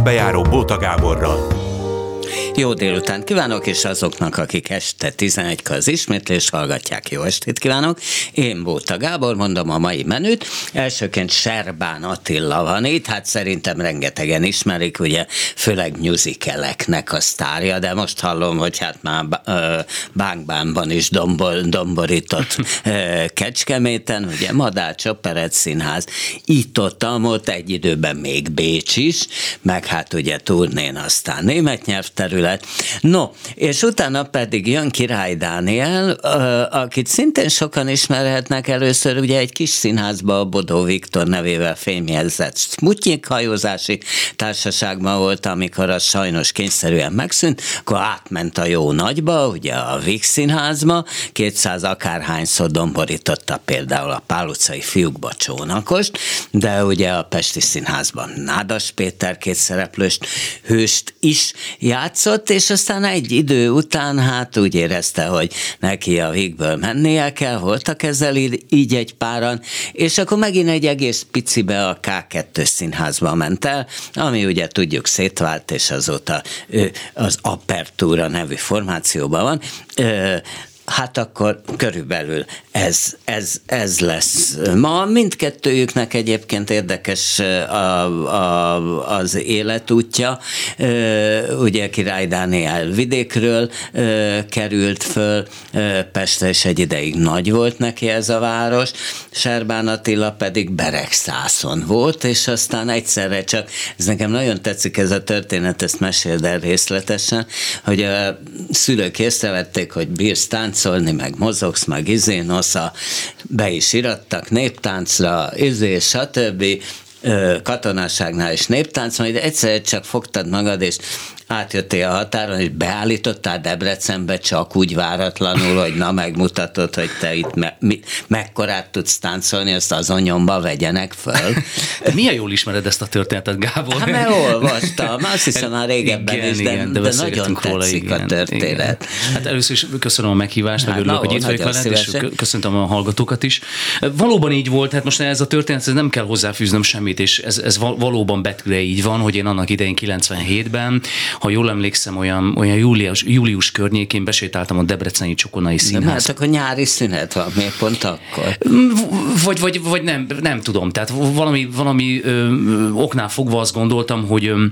közbejáró Bóta Gáborral. Jó délután kívánok, és azoknak, akik este 11 az ismétlés hallgatják, jó estét kívánok. Én Bóta Gábor, mondom a mai menüt. Elsőként Serbán Attila van itt, hát szerintem rengetegen ismerik, ugye főleg musicaleknek a sztárja, de most hallom, hogy hát már Bánkbánban is dombor, domborított Kecskeméten, ugye Madács Operett Színház, itt ott, ott egy időben még Bécs is, meg hát ugye turnén aztán német nyelvterület, terület. No, és utána pedig jön Király Dániel, akit szintén sokan ismerhetnek először, ugye egy kis színházba a Bodó Viktor nevével fémjelzett Smutnyik hajózási társaságban volt, amikor az sajnos kényszerűen megszűnt, akkor átment a jó nagyba, ugye a Vix színházba, 200 akárhányszor domborította például a Pál utcai fiúkba csónakost, de ugye a Pesti Színházban Nádas Péter két szereplős hőst is játszott, játszott, és aztán egy idő után hát úgy érezte, hogy neki a végből mennie kell, voltak ezzel így egy páran, és akkor megint egy egész picibe a K2 színházba ment el, ami ugye tudjuk szétvált, és azóta az Apertura nevű formációban van hát akkor körülbelül ez, ez, ez lesz. Ma mindkettőjüknek egyébként érdekes a, a, az életútja. Ugye Király Dániel vidékről került föl, Pestre és egy ideig nagy volt neki ez a város, Serbán Attila pedig Beregszászon volt, és aztán egyszerre csak, ez nekem nagyon tetszik ez a történet, ezt meséld el részletesen, hogy a szülők észrevették, hogy bírsz táncolni, meg mozogsz, meg izé, nosza, be is irattak néptáncra, izé, stb. Katonaságnál is néptánc, majd egyszer csak fogtad magad, és átjöttél a határon, és beállítottál Debrecenbe csak úgy váratlanul, hogy na megmutatod, hogy te itt me, mi, mekkorát tudsz táncolni, azt azon nyomba vegyenek föl. De milyen jól ismered ezt a történetet, Gábor? Hát mert olvastam, azt hiszem már régebben igen, is, de, igen, de, de nagyon róla, tetszik igen, a történet. Igen. Hát először is köszönöm a meghívást, hát, meg örülök, hogy itt vagyok veled, és köszöntöm a hallgatókat is. Valóban így volt, hát most ez a történet, ez nem kell hozzáfűznöm semmit, és ez, ez valóban betűre így van, hogy én annak idején 97-ben ha jól emlékszem, olyan, olyan július, július környékén besétáltam a Debreceni Csokonai Színház. De hát akkor nyári szünet van, miért pont akkor? Vagy, vagy, vagy nem, nem tudom, tehát valami, valami ö, oknál fogva azt gondoltam, hogy ö,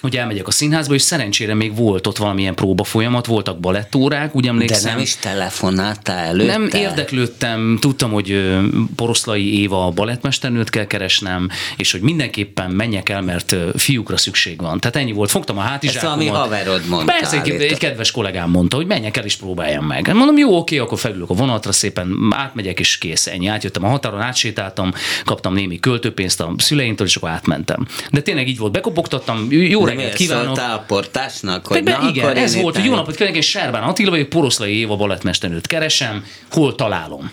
hogy elmegyek a színházba, és szerencsére még volt ott valamilyen próba folyamat, voltak balettórák, úgy emlékszem. De nem is telefonáltál előtte? Nem érdeklődtem, tudtam, hogy Poroszlai Éva a balettmesternőt kell keresnem, és hogy mindenképpen menjek el, mert fiúkra szükség van. Tehát ennyi volt. Fogtam a hátizsákomat. Ezt valami haverod mondta. Persze, egy, egy kedves kollégám mondta, hogy menjek el és próbáljam meg. Mondom, jó, oké, akkor felülök a vonatra, szépen átmegyek, és kész, ennyi. Átjöttem a határon, átsétáltam, kaptam némi költőpénzt a szüleimtől, és akkor átmentem. De tényleg így volt, bekopogtattam, jó reggelt kívánok. a portásnak, hogy na, igen, ez volt, hogy jó napot kívánok, és Serbán Attila vagyok, Poroszlai Éva balettmesternőt keresem, hol találom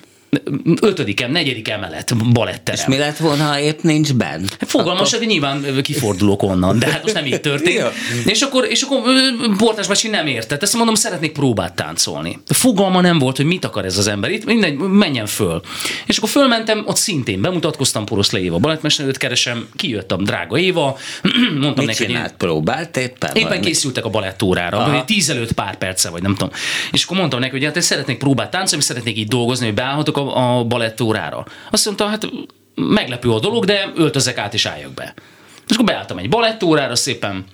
ötödik, negyedik emelet baletterem. És mi lett volna, ha épp nincs benn? Fogalmas, hogy nyilván kifordulok onnan, de hát most nem így történt. és akkor, és akkor Portás bácsi nem értett. Ezt mondom, szeretnék próbát táncolni. Fogalma nem volt, hogy mit akar ez az ember itt, mindegy, menjen föl. És akkor fölmentem, ott szintén bemutatkoztam Poroszle Éva balettmesterőt keresem, kijöttem, drága Éva, mondtam mit neki, csinált, próbált éppen? Éppen valami? készültek a balettórára, tíz előtt pár perce, vagy nem tudom. És akkor mondtam neki, hogy hát szeretnék próbát táncolni, szeretnék így dolgozni, hogy beállhatok a, a balettórára. Azt mondta, hát meglepő a dolog, de öltözek át és álljak be. És akkor beálltam egy balettórára szépen,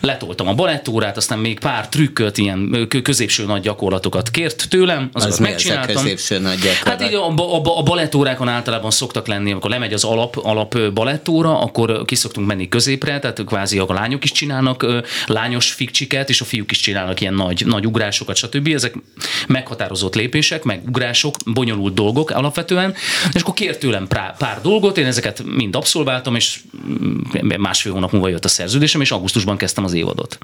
letoltam a balettórát, aztán még pár trükköt, ilyen középső nagy gyakorlatokat kért tőlem, azokat az megcsináltam. Az középső nagy gyakorlat? Hát így a, a, a balettórákon általában szoktak lenni, amikor lemegy az alap, alap balettóra, akkor ki szoktunk menni középre, tehát kvázi a lányok is csinálnak lányos fikcsiket, és a fiúk is csinálnak ilyen nagy, nagy ugrásokat, stb. Ezek meghatározott lépések, meg ugrások, bonyolult dolgok alapvetően, és akkor kért tőlem pár, pár dolgot, én ezeket mind abszolváltam, és másfél hónap múlva jött a szerződésem, és augusztusban kezdtem az évadot.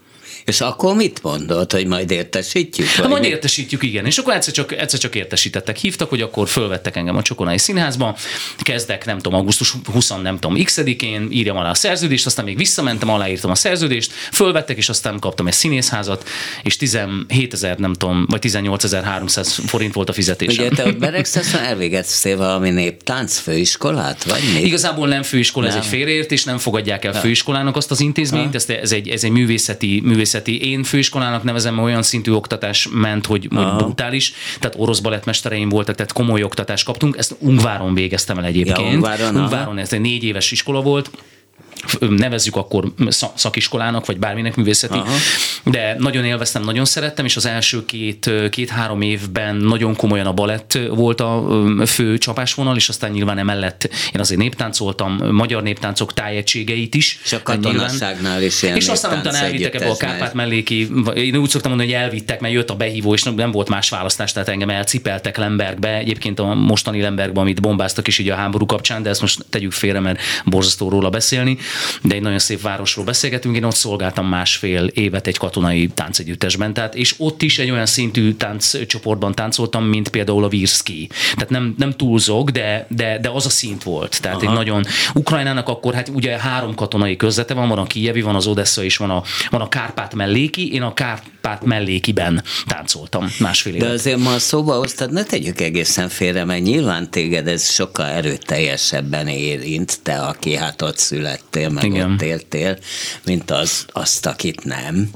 És akkor mit mondott, hogy majd értesítjük? Hát majd értesítjük, igen. És akkor egyszer csak, egyszer csak értesítettek, hívtak, hogy akkor fölvettek engem a Csokonai Színházba, kezdek, nem tudom, augusztus 20, nem tudom, x-én, írjam alá a szerződést, aztán még visszamentem, aláírtam a szerződést, fölvettek, és aztán kaptam egy színészházat, és 17 ezer, nem tudom, vagy 18.300 forint volt a fizetésem. Ugye te ott Beregszeszon elvégeztél valami néptánc főiskolát, vagy mi? Igazából nem főiskola, nem. ez egy félreértés, nem fogadják el főiskolának azt az intézményt, ez, ez, egy, ez egy művészeti, művészeti művészeti, én főiskolának nevezem, olyan szintű oktatás ment, hogy, hogy brutális, tehát orosz balettmestereim voltak, tehát komoly oktatást kaptunk, ezt Ungváron végeztem el egyébként. Ja, Ungváron, Ungváron ez egy négy éves iskola volt, nevezzük akkor szakiskolának, vagy bárminek művészeti, Aha. de nagyon élveztem, nagyon szerettem, és az első két, két-három évben nagyon komolyan a balett volt a fő csapásvonal, és aztán nyilván emellett én azért néptáncoltam, magyar néptáncok tájegységeit is. És a katonasságnál is ilyen És aztán utána elvittek ebbe a Kárpát melléki, én úgy szoktam mondani, hogy elvittek, mert jött a behívó, és nem volt más választás, tehát engem elcipeltek Lembergbe, egyébként a mostani Lembergbe, amit bombáztak is így a háború kapcsán, de ezt most tegyük félre, mert borzasztó róla beszélni de egy nagyon szép városról beszélgetünk. Én ott szolgáltam másfél évet egy katonai táncegyüttesben, tehát, és ott is egy olyan szintű tánccsoportban táncoltam, mint például a Virski. Tehát nem, nem túlzok, de, de, de az a szint volt. Tehát Aha. egy nagyon, Ukrajnának akkor hát ugye három katonai közlete van, van a Kijevi, van az Odessa és van a, van a Kárpát melléki. Én a Kárpát mellékiben táncoltam másfél évet. De azért ma szóba hoztad, ne tegyük egészen félre, mert nyilván téged ez sokkal erőteljesebben érint, te, aki hát ott születtél éltél, meg Igen. ott éltél, mint az, azt, akit nem.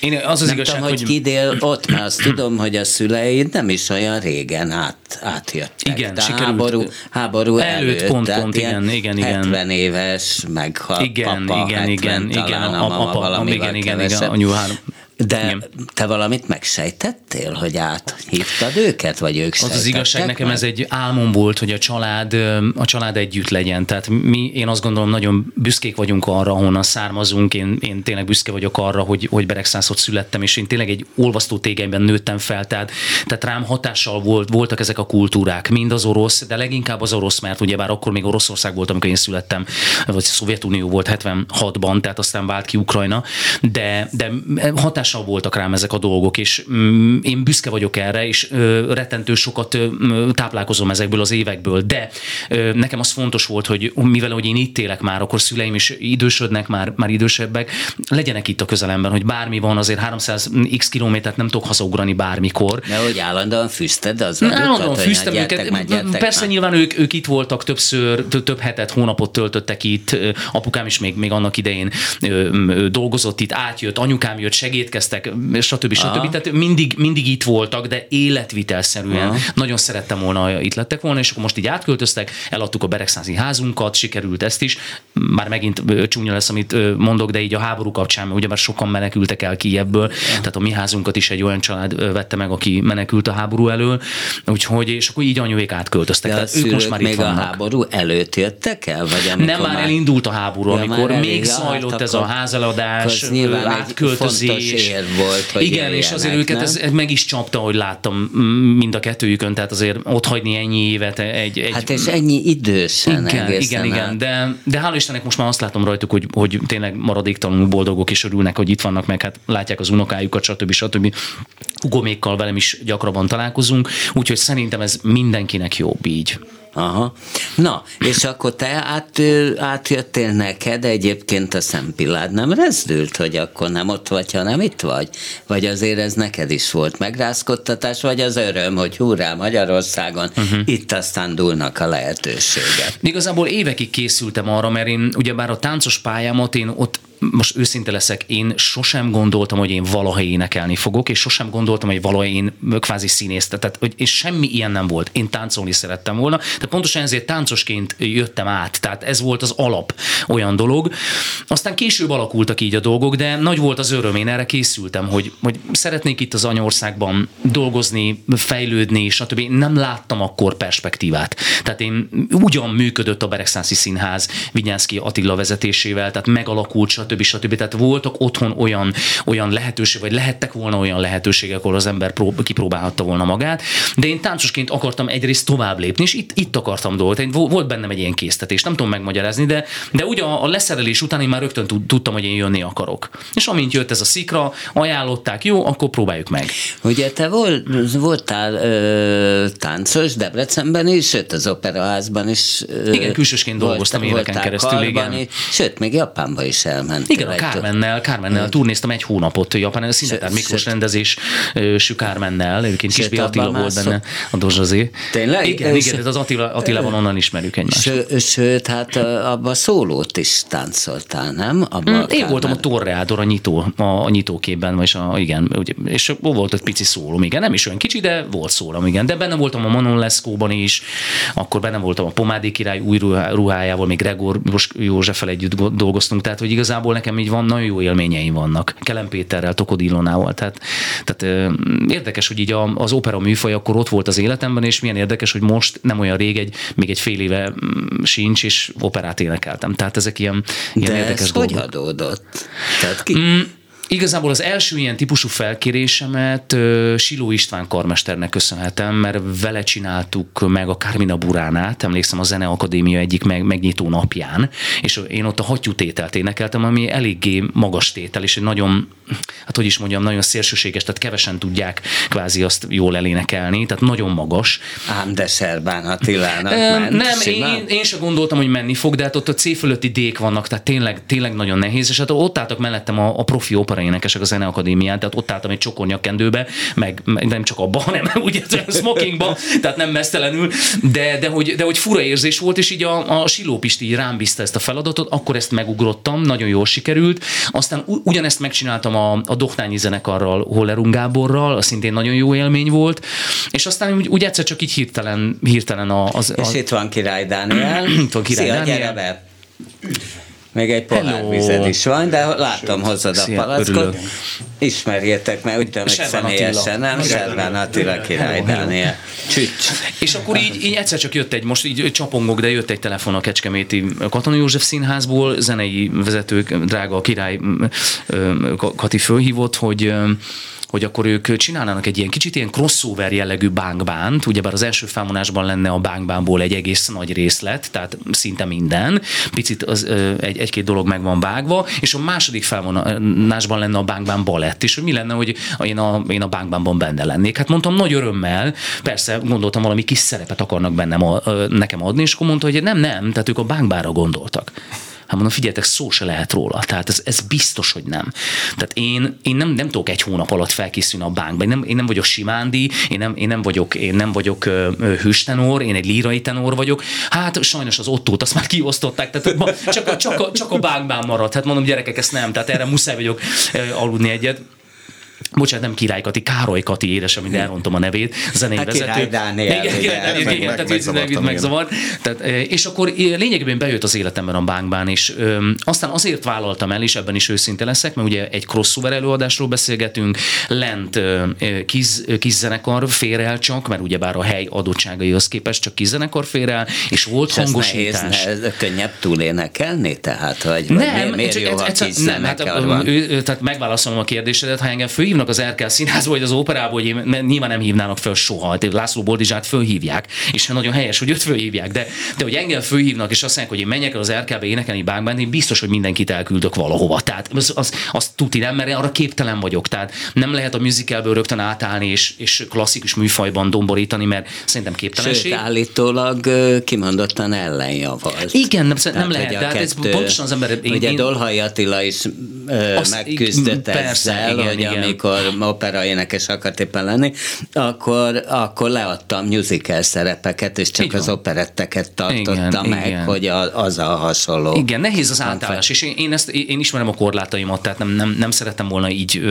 Én az az nem igazság, tudom, hogy, hogy kidél ott, mert azt tudom, hogy a szüleid nem is olyan régen át, átjöttek. Igen, De sikerült. Háború, háború előtt, előtt pont, pont, igen, igen, igen. 70 éves, meg ha igen, papa igen, 70 igen, talán, igen, a, a mama apa, igen, igen, igen, anyu három. De Igen. te valamit megsejtettél, hogy áthívtad őket, vagy ők Az az igazság, nekem ez egy álmom volt, hogy a család, a család együtt legyen. Tehát mi, én azt gondolom, nagyon büszkék vagyunk arra, honnan származunk. Én, én tényleg büszke vagyok arra, hogy, hogy Beregszászot születtem, és én tényleg egy olvasztó tégelyben nőttem fel. Tehát, tehát rám hatással volt, voltak ezek a kultúrák, mind az orosz, de leginkább az orosz, mert ugyebár akkor még Oroszország volt, amikor én születtem, vagy Szovjetunió volt 76-ban, tehát aztán vált ki Ukrajna, de, de hatás hatással voltak rám ezek a dolgok, és mm, én büszke vagyok erre, és rettentő sokat táplálkozom ezekből az évekből, de nekem az fontos volt, hogy mivel hogy én itt élek már, akkor szüleim is idősödnek, már, már idősebbek, legyenek itt a közelemben, hogy bármi van, azért 300 x kilométert nem tudok hazaugrani bármikor. De hogy állandóan fűzted az Állandóan fűztem őket. Persze már. nyilván ők, ők itt voltak többször, több hetet, hónapot töltöttek itt, apukám is még, még annak idején dolgozott itt, átjött, anyukám jött, segít segítkeztek, stb. stb. Tehát mindig, mindig itt voltak, de életvitelszerűen Aha. nagyon szerettem volna, itt lettek volna, és akkor most így átköltöztek, eladtuk a Beregszázi házunkat, sikerült ezt is. Már megint csúnya lesz, amit mondok, de így a háború kapcsán, ugye már sokan menekültek el Kijebből, tehát a mi házunkat is egy olyan család vette meg, aki menekült a háború elől, úgyhogy, és akkor így anyuék átköltöztek. De tehát ők most már még itt vannak. a háború előtt jöttek el? Vagy Nem, már, elindult a háború, amikor még zajlott hát ez a házeladás, átköltözés, ér volt, hogy Igen, és azért őket ez, ez, meg is csapta, hogy láttam mind a kettőjükön, tehát azért ott hagyni ennyi évet egy... egy hát és ennyi idősen Igen, igen, igen, de, de hála Istennek most már azt látom rajtuk, hogy, hogy tényleg maradéktalanul boldogok és örülnek, hogy itt vannak, meg hát látják az unokájukat, stb. stb. Hugomékkal velem is gyakrabban találkozunk, úgyhogy szerintem ez mindenkinek jobb így. Aha. Na, és akkor te át, átjöttél neked, egyébként a szempillád nem rezdült, hogy akkor nem ott vagy, hanem itt vagy? Vagy azért ez neked is volt megrázkodtatás, vagy az öröm, hogy hurrá Magyarországon, uh-huh. itt aztán dúlnak a lehetőségek? Igazából évekig készültem arra, mert én ugyebár a táncos pályámat én ott most őszinte leszek, én sosem gondoltam, hogy én valaha énekelni fogok, és sosem gondoltam, hogy valaha én kvázi színész. Tehát, hogy, és semmi ilyen nem volt. Én táncolni szerettem volna. Tehát pontosan ezért táncosként jöttem át. Tehát ez volt az alap olyan dolog. Aztán később alakultak így a dolgok, de nagy volt az öröm. Én erre készültem, hogy, hogy szeretnék itt az anyországban dolgozni, fejlődni, stb. Én nem láttam akkor perspektívát. Tehát én ugyan működött a Beregszászi Színház Vinyánszki Attila vezetésével, tehát megalakult, stb stb. stb. Tehát voltak otthon olyan, olyan lehetőség, vagy lehettek volna olyan lehetőségek, ahol az ember prób- kipróbálhatta volna magát, de én táncosként akartam egyrészt tovább lépni, és itt, itt akartam dolgot. Volt bennem egy ilyen késztetés, nem tudom megmagyarázni, de, de ugye a leszerelés után én már rögtön tudtam, hogy én jönni akarok. És amint jött ez a szikra, ajánlották, jó, akkor próbáljuk meg. Ugye te volt, voltál ö, táncos Debrecenben is, sőt az operaházban is. Ö, igen, külsősként dolgoztam éveken keresztül, igen. Is, sőt, még Japánba is elment. Igen, a Kármennel, Kármennel turnéztam egy hónapot Japán, Szintetár Miklós rendezés Kármennel, egyébként Kisbi Attila volt benne, a Dozsazé. Tényleg? Igen, igen, az Attila, Attilában onnan ismerjük egymást. Sőt, hát abban szólót is táncoltál, nem? Abba mm, én voltam a Torreador a nyitó, a, nyitóképben, és a, igen, és volt egy pici szólom, igen, nem is olyan kicsi, de volt szólom, igen. De benne voltam a Manon Leszkóban is, akkor benne voltam a Pomádi király új ruhájával, még Gregor Józseffel együtt dolgoztunk, tehát hogy igazából nekem így van, nagyon jó élményeim vannak. Kelem Péterrel, Tokod Ilonával, tehát, tehát érdekes, hogy így az opera műfaj akkor ott volt az életemben, és milyen érdekes, hogy most nem olyan rég, egy, még egy fél éve mm, sincs, és operát énekeltem. Tehát ezek ilyen, ilyen De érdekes ez dolgok. hogy adódott? Tehát ki? Mm, Igazából az első ilyen típusú felkérésemet uh, Siló István karmesternek köszönhetem, mert vele csináltuk meg a Carmina Buránát, emlékszem a Zeneakadémia egyik meg, megnyitó napján, és én ott a hattyútételt énekeltem, ami eléggé magas tétel, és egy nagyon, hát hogy is mondjam, nagyon szélsőséges, tehát kevesen tudják kvázi azt jól elénekelni, tehát nagyon magas. Ám de Szerbán Attilának ment, Nem, én, én sem gondoltam, hogy menni fog, de hát ott a C fölötti dék vannak, tehát tényleg, tényleg nagyon nehéz, és hát ott álltak mellettem a, a profi opera énekesek a Zeneakadémián, tehát ott álltam egy csokornyakendőbe, meg, meg nem csak abban, hanem ugye smokingba, tehát nem mesztelenül, de, de, hogy, de hogy fura érzés volt, és így a, a Siló Pisti rám bízta ezt a feladatot, akkor ezt megugrottam, nagyon jól sikerült, aztán ugyanezt megcsináltam a, a Dohnányi zenekarral, Hollerung Gáborral, az szintén nagyon jó élmény volt, és aztán úgy, úgy egyszer csak így hirtelen, hirtelen az... az és itt van Király Dániel. itt van Király Szia, Dániel. Gyere be. Még egy pohár vized is van, de látom hozzad a palackot. Örülök. Ismerjétek meg, úgy tudom, hogy személyesen, nem? Serván Attila király Dániel. Csücs. És akkor így, így egyszer csak jött egy, most így csapongok, de jött egy telefon a Kecskeméti Katona József színházból, zenei vezetők, drága király Kati fölhívott, hogy hogy akkor ők csinálnának egy ilyen kicsit ilyen crossover jellegű bánkbánt, ugyebár az első felvonásban lenne a bánkbánból egy egész nagy részlet, tehát szinte minden, picit az, egy, egy-két dolog meg van vágva, és a második felvonásban lenne a bánkbán balett, és hogy mi lenne, hogy én a, én a bánkbánban benne lennék. Hát mondtam, nagy örömmel, persze gondoltam, valami kis szerepet akarnak bennem a, nekem adni, és akkor mondta, hogy nem, nem, tehát ők a bánkbára gondoltak. Hát mondom, figyeljetek, szó se lehet róla. Tehát ez, ez biztos, hogy nem. Tehát én, én nem, nem tudok egy hónap alatt felkészülni a bánkba. Én nem, én nem vagyok simándi, én nem, én nem vagyok, én nem vagyok hőstenor, én egy lírai tenor vagyok. Hát sajnos az ottót azt már kiosztották, tehát csak, a, csak, a, csak a bánkban maradt. Hát mondom, gyerekek, ezt nem. Tehát erre muszáj vagyok aludni egyet bocsánat, nem Király Kati, Károly Kati édesem, mint elrontom a nevét, zenei hát vezető. Király Dániel. Igen, Király Dániel, igen, tehát megzavart. Tehát, és akkor lényegében bejött az életemben a bánkbán, és ö, aztán azért vállaltam el, és ebben is őszinte leszek, mert ugye egy crossover előadásról beszélgetünk, lent ö, kiz, kizzenekar fér el csak, mert ugyebár a hely adottságaihoz képest csak kizzenekar fér el, és volt és hangosítás. Nehéz, nehéz, könnyebb túlénekelni, tehát, vagy, vagy nem, miért csak jó, egyszer, nem, hát? Ő, tehát megválaszolom a kérdésedet, ha engem fölhívnak az Erkel színházba, vagy az operába, hogy én, nyilván nem hívnának föl soha. László Boldizsát fölhívják, és nagyon helyes, hogy őt fölhívják, de, de hogy engem fölhívnak, és azt mondják, hogy én menjek el az Erkelbe énekelni bánkban, én biztos, hogy mindenkit elküldök valahova. Tehát az, az, az tuti nem, mert arra képtelen vagyok. Tehát nem lehet a musicalből rögtön átállni és, és klasszikus műfajban domborítani, mert szerintem képtelenség. Sőt, állítólag kimondottan ellenjavalt. Igen, nem, nem lehet. De hát ez pontosan az ember... Én, ugye én, Dolhaj Attila is ö, megküzdött persze, ezzel, igen, hogy igen. amikor opera énekes akart éppen lenni, akkor, akkor leadtam musical szerepeket, és csak Igen. az operetteket tartotta Igen, meg, Igen. hogy az a hasonló. Igen, nehéz az átállás, és én, én, ezt, én ismerem a korlátaimat, tehát nem, nem, nem szerettem volna így,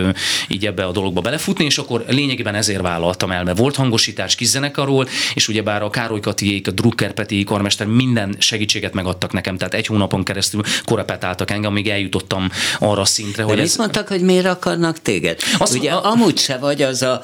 így ebbe a dologba belefutni, és akkor lényegében ezért vállaltam el, mert volt hangosítás kizenekarról, és ugyebár a Károly Katiék, a Drucker Peti karmester minden segítséget megadtak nekem, tehát egy hónapon keresztül korepetáltak engem, amíg eljutottam arra a szintre, De hogy mit ez... mondtak, hogy miért akarnak téged? Azt- Ugye a- amúgy se vagy az a,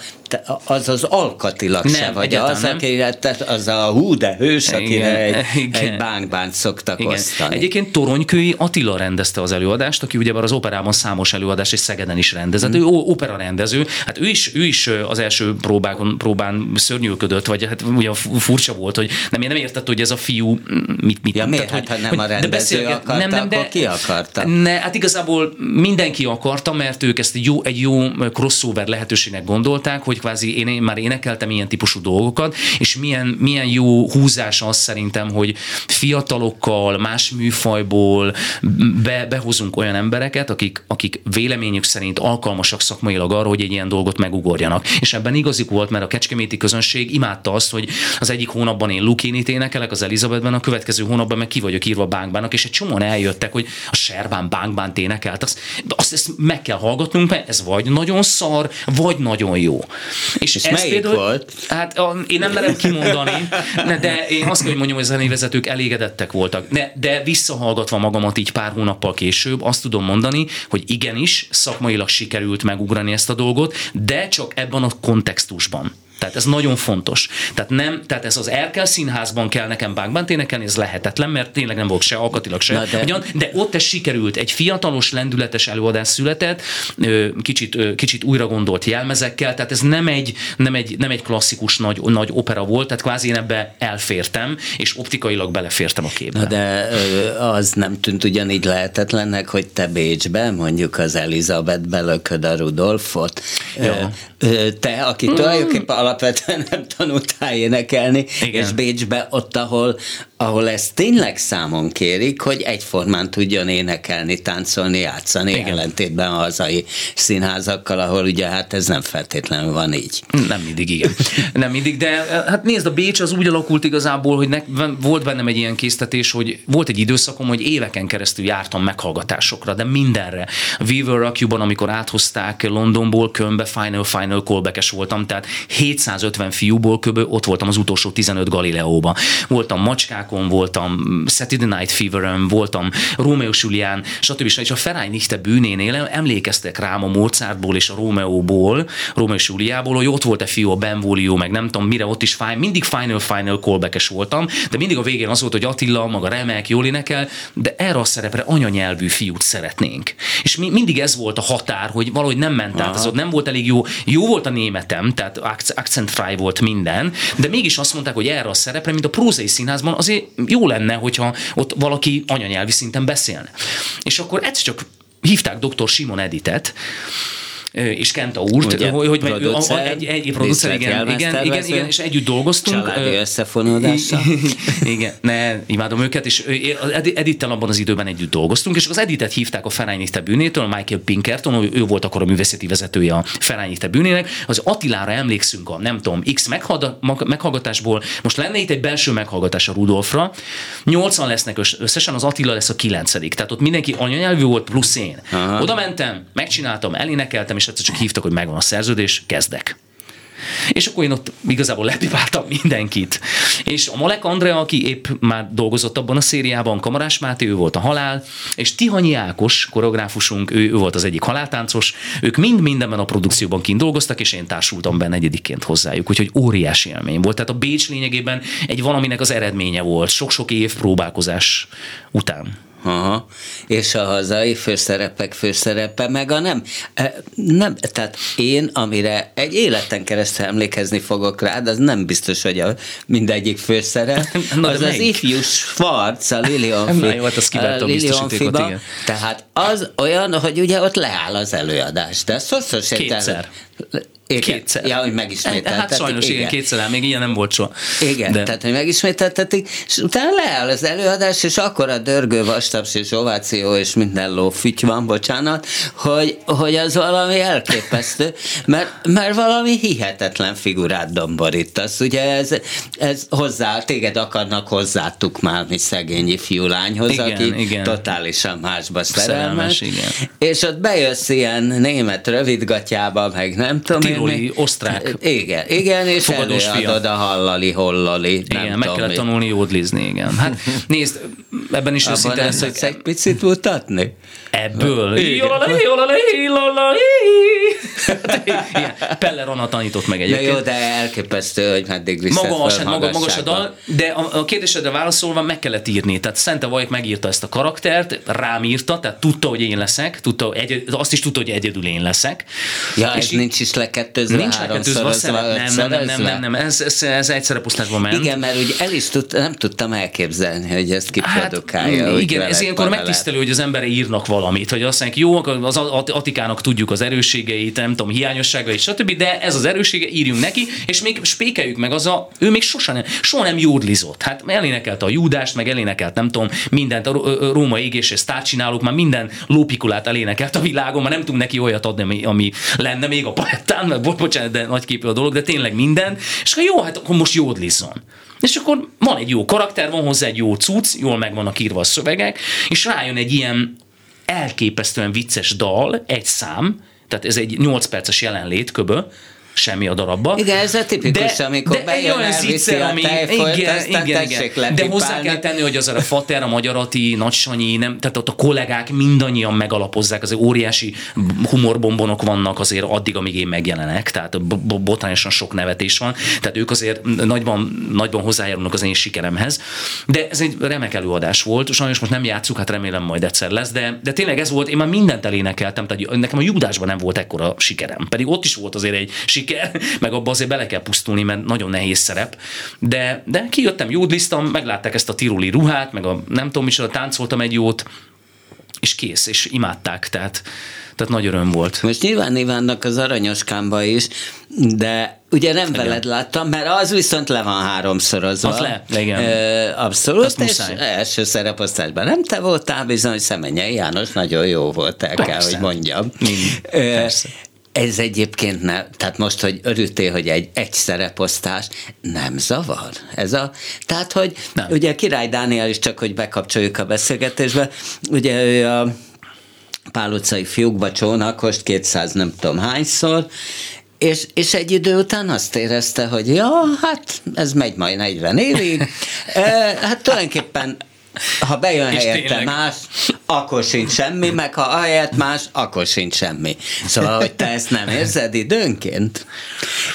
az, az alkatilag Nem, se vagy egyáltalán az, nem. akire, te- az a hú, de hős, akire Igen, egy, igen. egy bánkbánt szoktak Igen. osztani. Egyébként Toronykői Attila rendezte az előadást, aki ugyebár az operában számos előadást és Szegeden is rendezett. Hmm. Ő opera rendező. Hát ő is, ő is az első próbákon, próbán szörnyűködött, vagy hát ugye fu- furcsa volt, hogy nem, nem értett, hogy ez a fiú mit, mit Ja, miért? tehát, Hát, ha nem hogy- a de rendező beszélget- akarta, akkor ki akarta? Ne, hát igazából mindenki akarta, mert ők ezt jó, egy jó crossover lehetőségnek gondolták, hogy kvázi én, én már énekeltem ilyen típusú dolgokat, és milyen, milyen jó húzás az szerintem, hogy fiatalokkal, más műfajból be, behozunk olyan embereket, akik, akik véleményük szerint alkalmasak szakmailag arra, hogy egy ilyen dolgot megugorjanak. És ebben igazuk volt, mert a kecskeméti közönség imádta azt, hogy az egyik hónapban én Lukinit énekelek az Elizabethben, a következő hónapban meg ki vagyok írva Bánkbának, és egy csomóan eljöttek, hogy a Serbán Bánkbánt énekelt. Azt, azt ezt meg kell hallgatnunk, mert ez vagy nagyon szar, vagy nagyon jó. És ez melyik volt? Hát a, én nem merem kimondani, de én azt kell, hogy mondjam, hogy a zenévezetők elégedettek voltak. De, de visszahallgatva magamat így pár hónappal később, azt tudom mondani, hogy igenis, szakmailag sikerült megugrani ezt a dolgot, de csak ebben a kontextusban. Tehát ez nagyon fontos. Tehát, nem, tehát ez az Erkel színházban kell nekem bánkbánt énekelni, ez lehetetlen, mert tényleg nem volt se alkatilag se. Na de- Ugyan, de ott ez sikerült. Egy fiatalos, lendületes előadás született, kicsit, kicsit újra gondolt jelmezekkel, tehát ez nem egy, nem egy, nem egy klasszikus nagy, nagy opera volt, tehát kvázi én ebbe elfértem, és optikailag belefértem a képbe. Na de az nem tűnt ugyanígy lehetetlennek, hogy te Bécsbe, mondjuk az Elizabeth lököd a Rudolfot. Ja. Te, aki tulajdonképpen alapvetően nem tanultál énekelni, Igen. és Bécsbe ott, ahol, ahol ezt tényleg számon kérik, hogy egyformán tudjon énekelni, táncolni, játszani, Igen. ellentétben a hazai színházakkal, ahol ugye hát ez nem feltétlenül van így. Nem mindig, igen. Nem mindig, de hát nézd, a Bécs az úgy alakult igazából, hogy ne, volt bennem egy ilyen késztetés, hogy volt egy időszakom, hogy éveken keresztül jártam meghallgatásokra, de mindenre. A Weaver Rock You-ban, amikor áthozták Londonból Kölnbe, Final Final callback voltam, tehát 750 fiúból kb. ott voltam az utolsó 15 Galileóba. Voltam Macskákon, voltam Saturday Night Fever-ön, voltam Rómeó Julián, stb. És a Ferány Nichte bűnénél emlékeztek rám a Mozartból és a Rómeóból, Rómeó és Juliából, hogy ott volt a fiú, a Benvolio, meg nem tudom mire, ott is fine, mindig final final callback voltam, de mindig a végén az volt, hogy Attila, maga remek, jól énekel, de erre a szerepre anyanyelvű fiút szeretnénk. És mi, mindig ez volt a határ, hogy valahogy nem ment át, ez ott nem volt elég jó. Jó volt a németem, tehát acc- accent volt minden, de mégis azt mondták, hogy erre a szerepre, mint a prózai színházban, azért jó lenne, hogyha ott valaki anyanyelvi szinten beszélne. És akkor egyszer csak hívták dr. Simon Editet, és Kenta úrt, Ugye, hogy, hogy ő- a, producer, egy, egy producer, igen, igen, igen, igen, és együtt dolgoztunk. Családi Ö, összefonódással. igen, ne, imádom őket, és Edittel abban az időben együtt dolgoztunk, és az Editet hívták a Ferányite bűnétől, Michael Pinkerton, ő, volt akkor a művészeti vezetője a Ferányite bűnének, az Attilára emlékszünk a nem tudom, X meghallgatásból, most lenne itt egy belső meghallgatás a Rudolfra, nyolcan lesznek össz- összesen, az Attila lesz a kilencedik, tehát ott mindenki anyanyelvű volt, plusz én. Aha. Oda mentem, megcsináltam, elénekeltem, és egyszer csak hívtak, hogy megvan a szerződés, kezdek. És akkor én ott igazából lepipáltam mindenkit. És a Malek Andrea, aki épp már dolgozott abban a szériában, Kamarás Máté, ő volt a halál, és Tihanyi Ákos, koreográfusunk, ő, ő volt az egyik haláltáncos, ők mind mindenben a produkcióban kint dolgoztak, és én társultam benne egyediként hozzájuk, úgyhogy óriási élmény volt. Tehát a Bécs lényegében egy valaminek az eredménye volt, sok-sok év próbálkozás után. Aha. És a hazai főszerepek főszerepe, meg a nem. E, nem. Tehát én, amire egy életen keresztül emlékezni fogok rá, de az nem biztos, hogy a mindegyik főszerep, Na, az az melyik? ifjú Schwarz, a Lilian Na jó, hát azt kivertem a biztosítékot, igen. Tehát az olyan, hogy ugye ott leáll az előadás, de szó Kétszer. Igen. Kétszer. Ja, hogy megismételtetik. Hát sajnos igen, kétszer, el, még ilyen nem volt soha. Igen, De. tehát hogy megismételtetik, és utána leáll az előadás, és akkor a dörgő vastaps és ováció és minden ló füty van, bocsánat, hogy, hogy az valami elképesztő, mert, mert valami hihetetlen figurát domborítasz. Ugye ez, ez hozzá, téged akarnak hozzátuk már, mi szegény ifjú lányhoz, Igen, aki igen. totálisan másba Szerelmes, szerelmes. igen. És ott bejössz ilyen német rövidgatjába, meg nem tudom én, tiroli osztrák Igen, igen, és fogadós előadod a hallali, hollali. Igen, nem meg tudom kellett tanulni jódlizni, igen. Hát nézd, ebben is őszinte leszek. egy picit mutatni? Ebből. Igen. Igen, Pelle Rana tanított meg egyébként. jó, de elképesztő, hogy meddig Magas, föl hát maga, magas a dal, de a, a kérdésedre válaszolva meg kellett írni. Tehát Szente Vajk megírta ezt a karaktert, rám írta, tehát tudta, hogy én leszek, tudta, egy, azt is tudta, hogy egyedül én leszek. Ja, ez És nincs is lekettőzve, nincs lekettőzve a szerep. Nem, nem, nem, nem, nem, nem, ez, ez, ez egyszerre pusztásban ment. Igen, mert ugye el is tud, nem tudtam elképzelni, hogy ezt kiprodukálja. Hát, hogy igen, ez ilyenkor megtisztelő, hogy az embere írnak valamit, hogy azt mondják, jó, az At- Atikának tudjuk az erősségeit, nem tudom, hiányosságait, stb., de ez az erőssége, írjunk neki, és még spékeljük meg az a, ő még sosem nem, soha nem jódlizott. Hát elénekelte a Júdást, meg elénekelt, nem tudom, mindent, a Róma égés és sztárcsinálók, már minden lópikulát elénekelt a világon, már nem tudunk neki olyat adni, ami, ami lenne még a palettán, mert bo- bocsánat, de nagy képű a dolog, de tényleg minden, és akkor jó, hát akkor most jódlizzon. És akkor van egy jó karakter, van hozzá egy jó cucc, jól meg vannak írva a szövegek, és rájön egy ilyen elképesztően vicces dal, egy szám, tehát ez egy 8 perces jelenlét köbö, semmi a darabba. Igen, ez a tipikus, amikor egy bejön, olyan zicser, ami, tejfolt, igen, aztán igen, tessék igen. De hozzá kell tenni, hogy az a Fater, a Magyarati, Nagy Sanyi, nem, tehát ott a kollégák mindannyian megalapozzák, azért óriási humorbombonok vannak azért addig, amíg én megjelenek, tehát botrányosan sok nevetés van, tehát ők azért nagyban, nagyban hozzájárulnak az én sikeremhez. De ez egy remek előadás volt, sajnos most nem játszuk, hát remélem majd egyszer lesz, de, de tényleg ez volt, én már mindent elénekeltem, tehát nekem a Judásban nem volt ekkora sikerem, pedig ott is volt azért egy siker, meg abba azért bele kell pusztulni, mert nagyon nehéz szerep, de, de kijöttem, jódlisztam, meglátták ezt a tiroli ruhát, meg a nem tudom micsoda, táncoltam egy jót, és kész, és imádták, tehát, tehát nagy öröm volt. Most nyilván Ivánnak az aranyoskámba is, de ugye nem veled láttam, mert az viszont le van háromszorozva. Az le, igen. Ö, abszolút, Azt és muszáj. első szereposztásban nem te voltál, bizony Szemenyei János nagyon jó volt, el kell, Persze. hogy mondjam. Mind, Ö, persze. Ez egyébként nem, tehát most, hogy örültél, hogy egy, egy szereposztás nem zavar. Ez a, tehát, hogy Nem. ugye Király Dániel is csak, hogy bekapcsoljuk a beszélgetésbe, ugye ő a Pál utcai fiúkba csónakost 200 nem tudom hányszor, és, és egy idő után azt érezte, hogy ja, hát ez megy majd 40 évig. E, hát tulajdonképpen ha bejön És helyette tényleg. más, akkor sincs semmi, meg ha ahelyett más, akkor sincs semmi. Szóval, hogy te ezt nem érzed időnként?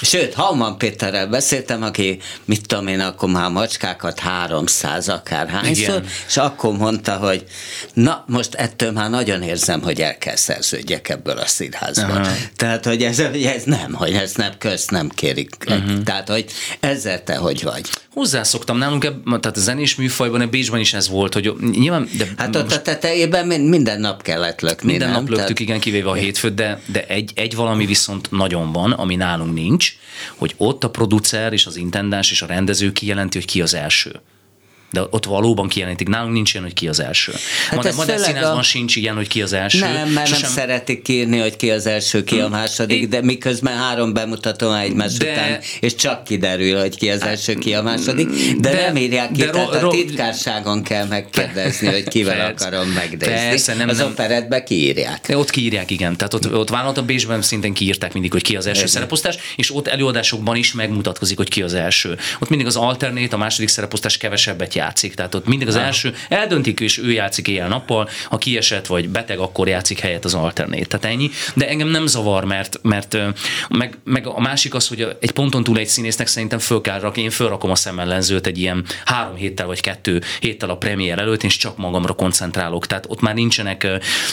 Sőt, Hauman Péterrel beszéltem, aki, mit tudom én, akkor már macskákat 300 akárhányszor, Igen. és akkor mondta, hogy na, most ettől már nagyon érzem, hogy el kell szerződjek ebből a színházból. Aha. Tehát, hogy ez, ez nem, hogy ez nem közt, nem kérik. Uh-huh. Tehát, hogy ezzel te hogy vagy? Hozzászoktam nálunk, ebb, tehát a zenés műfajban, a Bécsben is ez volt, hogy nyilván, de Hát ott a tetejében min- minden nap kellett lökni, Minden nem? nap löktük, Tehát- igen, kivéve a hétfőt, de, de egy, egy valami viszont nagyon van, ami nálunk nincs, hogy ott a producer és az intendáns és a rendező kijelenti, hogy ki az első. De ott valóban kijelenítik. Nálunk nincs ilyen, hogy ki az első. Hát Hát modern főleg színházban a- sincs ilyen, hogy ki az első. Nem, mert nem Sosem- szeretik írni, hogy ki az első, ki a második, de miközben három bemutató egymás De- után, és csak kiderül, hogy ki az első, ki a második, de, De- nem írják ki, de tehát ro- a titkárságon kell megkérdezni, hogy kivel akarom megnézni. Persze, nem, az nem. operetbe kiírják. Ott kiírják, igen. Tehát ott, ott vállalat a Bécsben szintén kiírták mindig, hogy ki az első szereposztás, és ott előadásokban is megmutatkozik, hogy ki az első. Ott mindig az alternét, a második szereposztás kevesebbet játszik. Tehát ott mindig az első eldöntik, és ő játszik éjjel-nappal, ha kiesett vagy beteg, akkor játszik helyet az alternét. Tehát ennyi. De engem nem zavar, mert, mert meg, meg a másik az, hogy egy ponton túl egy színésznek szerintem föl kell rakni. Én fölrakom a szemellenzőt egy ilyen három héttel vagy kettő héttel a premier előtt, és csak magamra koncentrálok. Tehát ott már nincsenek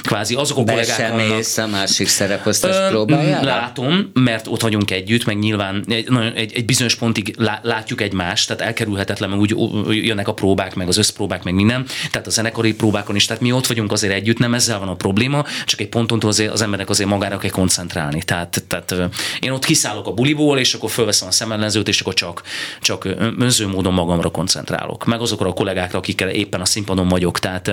kvázi azok a Be kollégák sem vannak. mész a másik szereposztás próbájára? Látom, mert ott vagyunk együtt, meg nyilván egy, egy, egy bizonyos pontig lá, látjuk egymást, tehát elkerülhetetlen, úgy jönnek a próbák, meg az összpróbák, meg minden, tehát a zenekari próbákon is, tehát mi ott vagyunk azért együtt, nem ezzel van a probléma, csak egy ponton túl azért az emberek azért magára kell koncentrálni. Tehát, tehát én ott kiszállok a buliból, és akkor fölveszem a szemellenzőt, és akkor csak, csak önző módon magamra koncentrálok. Meg azokra a kollégákra, akikkel éppen a színpadon vagyok, tehát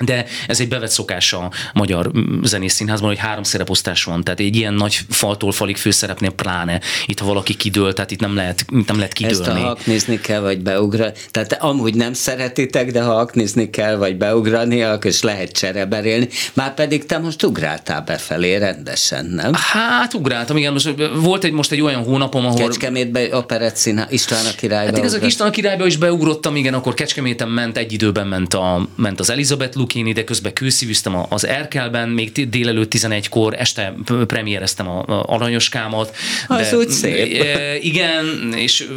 de ez egy bevett szokás a magyar zenész színházban, hogy három szereposztás van, tehát egy ilyen nagy faltól falig főszerepnél pláne. Itt, ha valaki kidől, tehát itt nem lehet, nem lehet kidőlni. Ezt ha haknizni kell, vagy beugrani. Tehát amúgy nem szeretitek, de ha haknizni kell, vagy beugrani, akkor is lehet csereberélni. Már pedig te most ugráltál befelé rendesen, nem? Hát ugráltam, igen. Most volt egy, most egy olyan hónapom, ahol... Kecskemétbe operett szín, István a királyba. Hát igazán István a királyba is beugrottam, igen, akkor Kecskeméten ment, egy időben ment, a, ment az Elizabeth Lukin, ide közben kőszívűztem az Erkelben, még délelőtt 11-kor, este premiereztem a, a aranyoskámat. Az de, úgy szép. Igen, és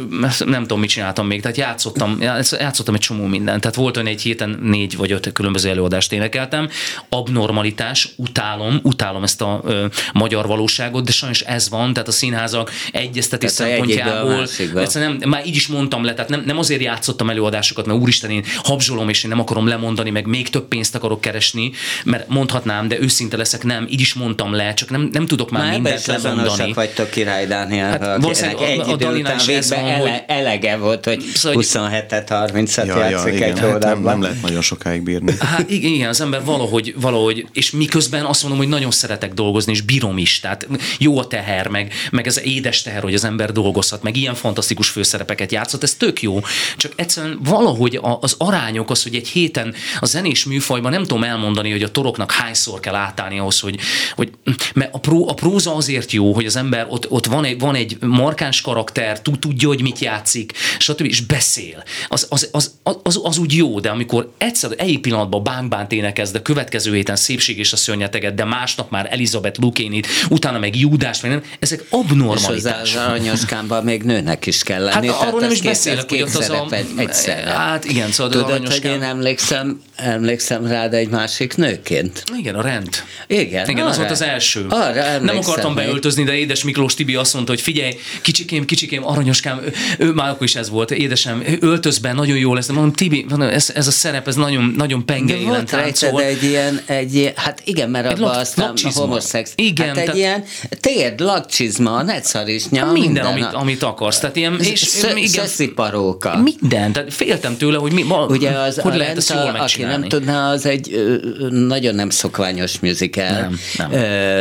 nem tudom, mit csináltam még, tehát játszottam, játszottam egy csomó mindent. Tehát volt olyan egy héten négy vagy öt különböző előadást énekeltem. Abnormalitás, utálom, utálom ezt a ö, magyar valóságot, de sajnos ez van, tehát a színházak egyeztetés szempontjából. Nem, már így is mondtam le, tehát nem, nem azért játszottam előadásokat, mert úristen, én habzsolom, és én nem akarom lemondani, meg még több pénzt akarok keresni, mert mondhatnám, de őszinte leszek, nem, így is mondtam le, csak nem, nem tudok már, már mindent lemondani. vagytok király Dániel, hát, egy a, a idő után végben ele, hogy... elege volt, hogy szóval, 27-et, 30-et ja, játszik ja, egy hát nem, nem, lehet nagyon sokáig bírni. Hát igen, az ember valahogy, valahogy, és miközben azt mondom, hogy nagyon szeretek dolgozni, és bírom is, tehát jó a teher, meg, meg ez édes teher, hogy az ember dolgozhat, meg ilyen fantasztikus főszerepeket játszott, ez tök jó, csak egyszerűen valahogy az arányok, az, hogy egy héten a zenés műfajban nem tudom elmondani, hogy a toroknak hányszor kell átállni ahhoz, hogy, hogy mert a, pró, a próza azért jó, hogy az ember ott, ott van, egy, van egy markáns karakter, tud, tudja, hogy mit játszik, stb. és beszél. Az, az, az, az, az úgy jó, de amikor egyszer egyik pillanatban bánkbánt énekezd, de következő héten szépség és a szörnyeteget, de másnap már Elizabeth Lukénit, utána meg Júdás, meg nem, ezek abnormalitások. És az aranyoskámban még nőnek is kell lenni. Hát arról nem is beszélek, hogy ott az a... Egyszerre. Hát igen, szóval Tudod, hogy én emlékszem, emlékszem rád egy másik nőként. Igen, a rend. Igen, Igen, az volt az első. Arra nem akartam még. beöltözni, de édes Miklós Tibi azt mondta, hogy figyelj, kicsikém, kicsikém, aranyoskám, ő, ő már akkor is ez volt, édesem, öltözben nagyon jó lesz. De mondom, Tibi, ez, ez a szerep, ez nagyon, nagyon penge élen táncol. egy ilyen, egy, hát igen, mert abban aztán a homoszex. Igen. Hát egy tehát, ilyen térd, lakcsizma, ne szarisnya, minden, minden, amit, amit akarsz. Tehát ilyen, és, sz, igen, paróka. Minden, tehát féltem tőle, hogy mi, ma, Ugye az hogy a lehet ezt jól aki nem tudná, az egy nagyon nem szokványos musical. Nem, nem.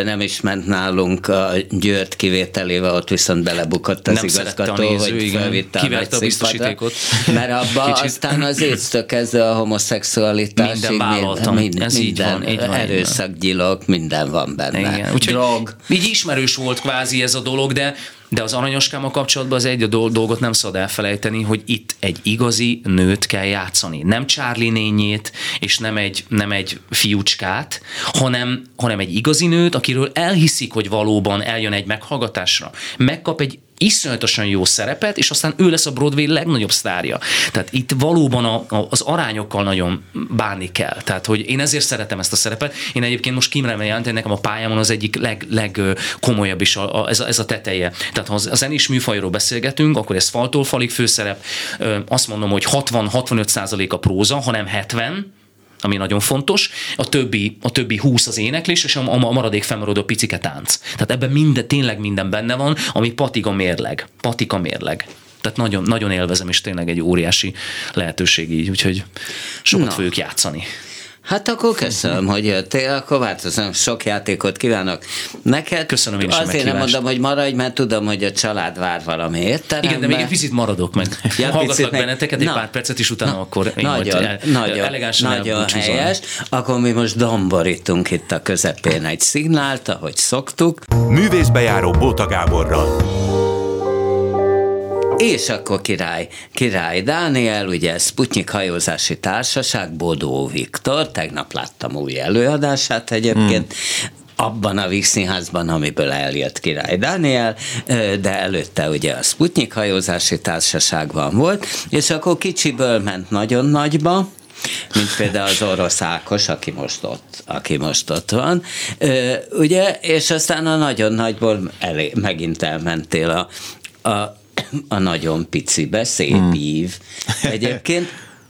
Nem is ment nálunk a Győrt kivételével, ott viszont belebukott az nem igazgató, néző, hogy felvitte a biztosítékot. Mert abban aztán az éctől kezdve a homoszexualitás. Minden vállaltam. Mind, Ez minden, így van, erőszakgyilok, minden van benne. Igen. Úgyhogy Drog. Így ismerős volt kvázi ez a dolog, de de az aranyoskámmal kapcsolatban az egy dolgot nem szabad elfelejteni, hogy itt egy igazi nőt kell játszani. Nem Charlie nényét, és nem egy, nem egy fiúcskát, hanem, hanem egy igazi nőt, akiről elhiszik, hogy valóban eljön egy meghallgatásra. Megkap egy iszonyatosan jó szerepet, és aztán ő lesz a Broadway legnagyobb sztárja. Tehát itt valóban a, a, az arányokkal nagyon bánni kell. Tehát, hogy én ezért szeretem ezt a szerepet. Én egyébként most kimremel jelenteni, nekem a pályámon az egyik leg, legkomolyabb is a, a, ez, a, ez a teteje. Tehát ha az, a zenés műfajról beszélgetünk, akkor ez faltól falig főszerep. Azt mondom, hogy 60-65 százalék a próza, hanem 70, ami nagyon fontos, a többi, a többi 20 az éneklés, és a, a maradék felmaradó picike tánc. Tehát ebben minden, tényleg minden benne van, ami patika mérleg. Patika mérleg. Tehát nagyon, nagyon élvezem, és tényleg egy óriási lehetőség így, úgyhogy sokat Na. fogjuk játszani. Hát akkor köszönöm, hogy jöttél, akkor változom, sok játékot kívánok. Neked köszönöm én is azért nem mondom, hogy maradj, mert tudom, hogy a család vár valamiért. Igen, de még egy picit maradok meg. Ja, Hallgatlak benneteket egy na, pár percet, is utána na, akkor én nagyon, el, nagyon, nagyon helyes. Akkor mi most domborítunk itt a közepén egy szignált, ahogy szoktuk. Művészbejáró Bóta Gáborral. És akkor király, király Dániel, ugye Sputnik hajózási társaság, Bodó Viktor, tegnap láttam új előadását egyébként, hmm. abban a Víg Színházban, amiből eljött Király Dániel, de előtte ugye a Sputnik hajózási társaságban volt, és akkor kicsiből ment nagyon nagyba, mint például az orosz Ákos, aki most ott, aki most ott van, ugye, és aztán a nagyon nagyból elé, megint elmentél a, a a nagyon picibe, szép hmm. ív. Egyébként,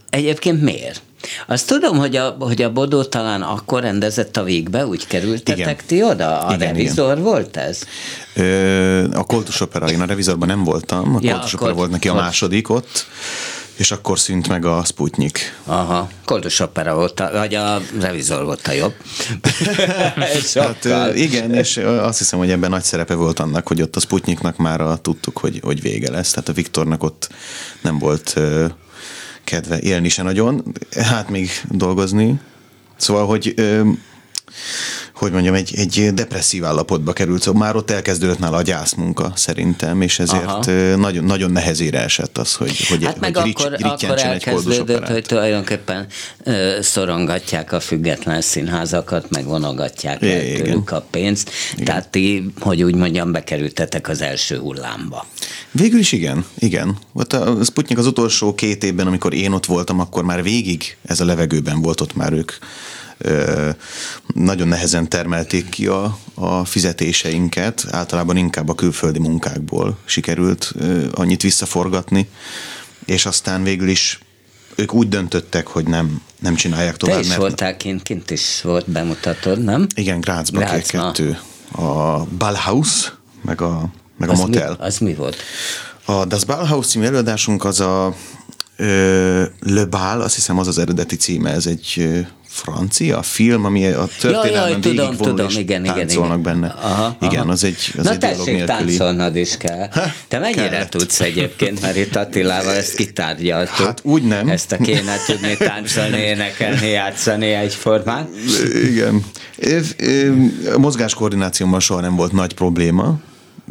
egyébként miért? Azt tudom, hogy a, hogy a Bodó talán akkor rendezett a végbe, úgy kerültetek igen. ti oda? A igen, revizor igen. volt ez? Ö, a Koltus Opera, én a revizorban nem voltam, a ja, Koltus Opera volt neki a második ott, És akkor szűnt meg a Sputnik. Aha, Koldus Opera volt, a, vagy a revizor volt a jobb. hát, igen, és azt hiszem, hogy ebben nagy szerepe volt annak, hogy ott a Sputniknak már tudtuk, hogy, hogy vége lesz. Tehát a Viktornak ott nem volt kedve élni se nagyon, hát még dolgozni. Szóval, hogy hogy mondjam, egy, egy depresszív állapotba került, szóval már ott elkezdődött nála a gyászmunka szerintem, és ezért nagyon, nagyon nehezére esett az, hogy, hogy, hát meg hogy akkor, akkor elkezdődött, hogy tulajdonképpen ö, szorongatják a független színházakat, meg vonogatják el tőlük a pénzt, igen. tehát ti, hogy úgy mondjam, bekerültetek az első hullámba. Végül is igen, igen. Ott a Sputnik az utolsó két évben, amikor én ott voltam, akkor már végig ez a levegőben volt ott már ők nagyon nehezen termelték ki a, a fizetéseinket, általában inkább a külföldi munkákból sikerült annyit visszaforgatni, és aztán végül is ők úgy döntöttek, hogy nem, nem csinálják tovább. Te is mert... voltál kint, kint is volt bemutatod, nem? Igen, Grazban kettő. A Ballhaus, meg a, meg a az motel. Mi, az mi volt? A Das Ballhaus című előadásunk az a ö, Le Ball, azt hiszem az az eredeti címe, ez egy francia film, ami a történelmen ja, tudom, tudom, igen, igen, igen. benne. Aha, igen, aha. az egy, az Na egy tessék, táncolnod is kell. Te mennyire kellett. tudsz egyébként, mert itt Attilával ezt kitárgyaltuk. Hát úgy nem. Ezt a kéne tudni táncolni, énekelni, játszani egyformán. Igen. A mozgáskoordinációmmal soha nem volt nagy probléma,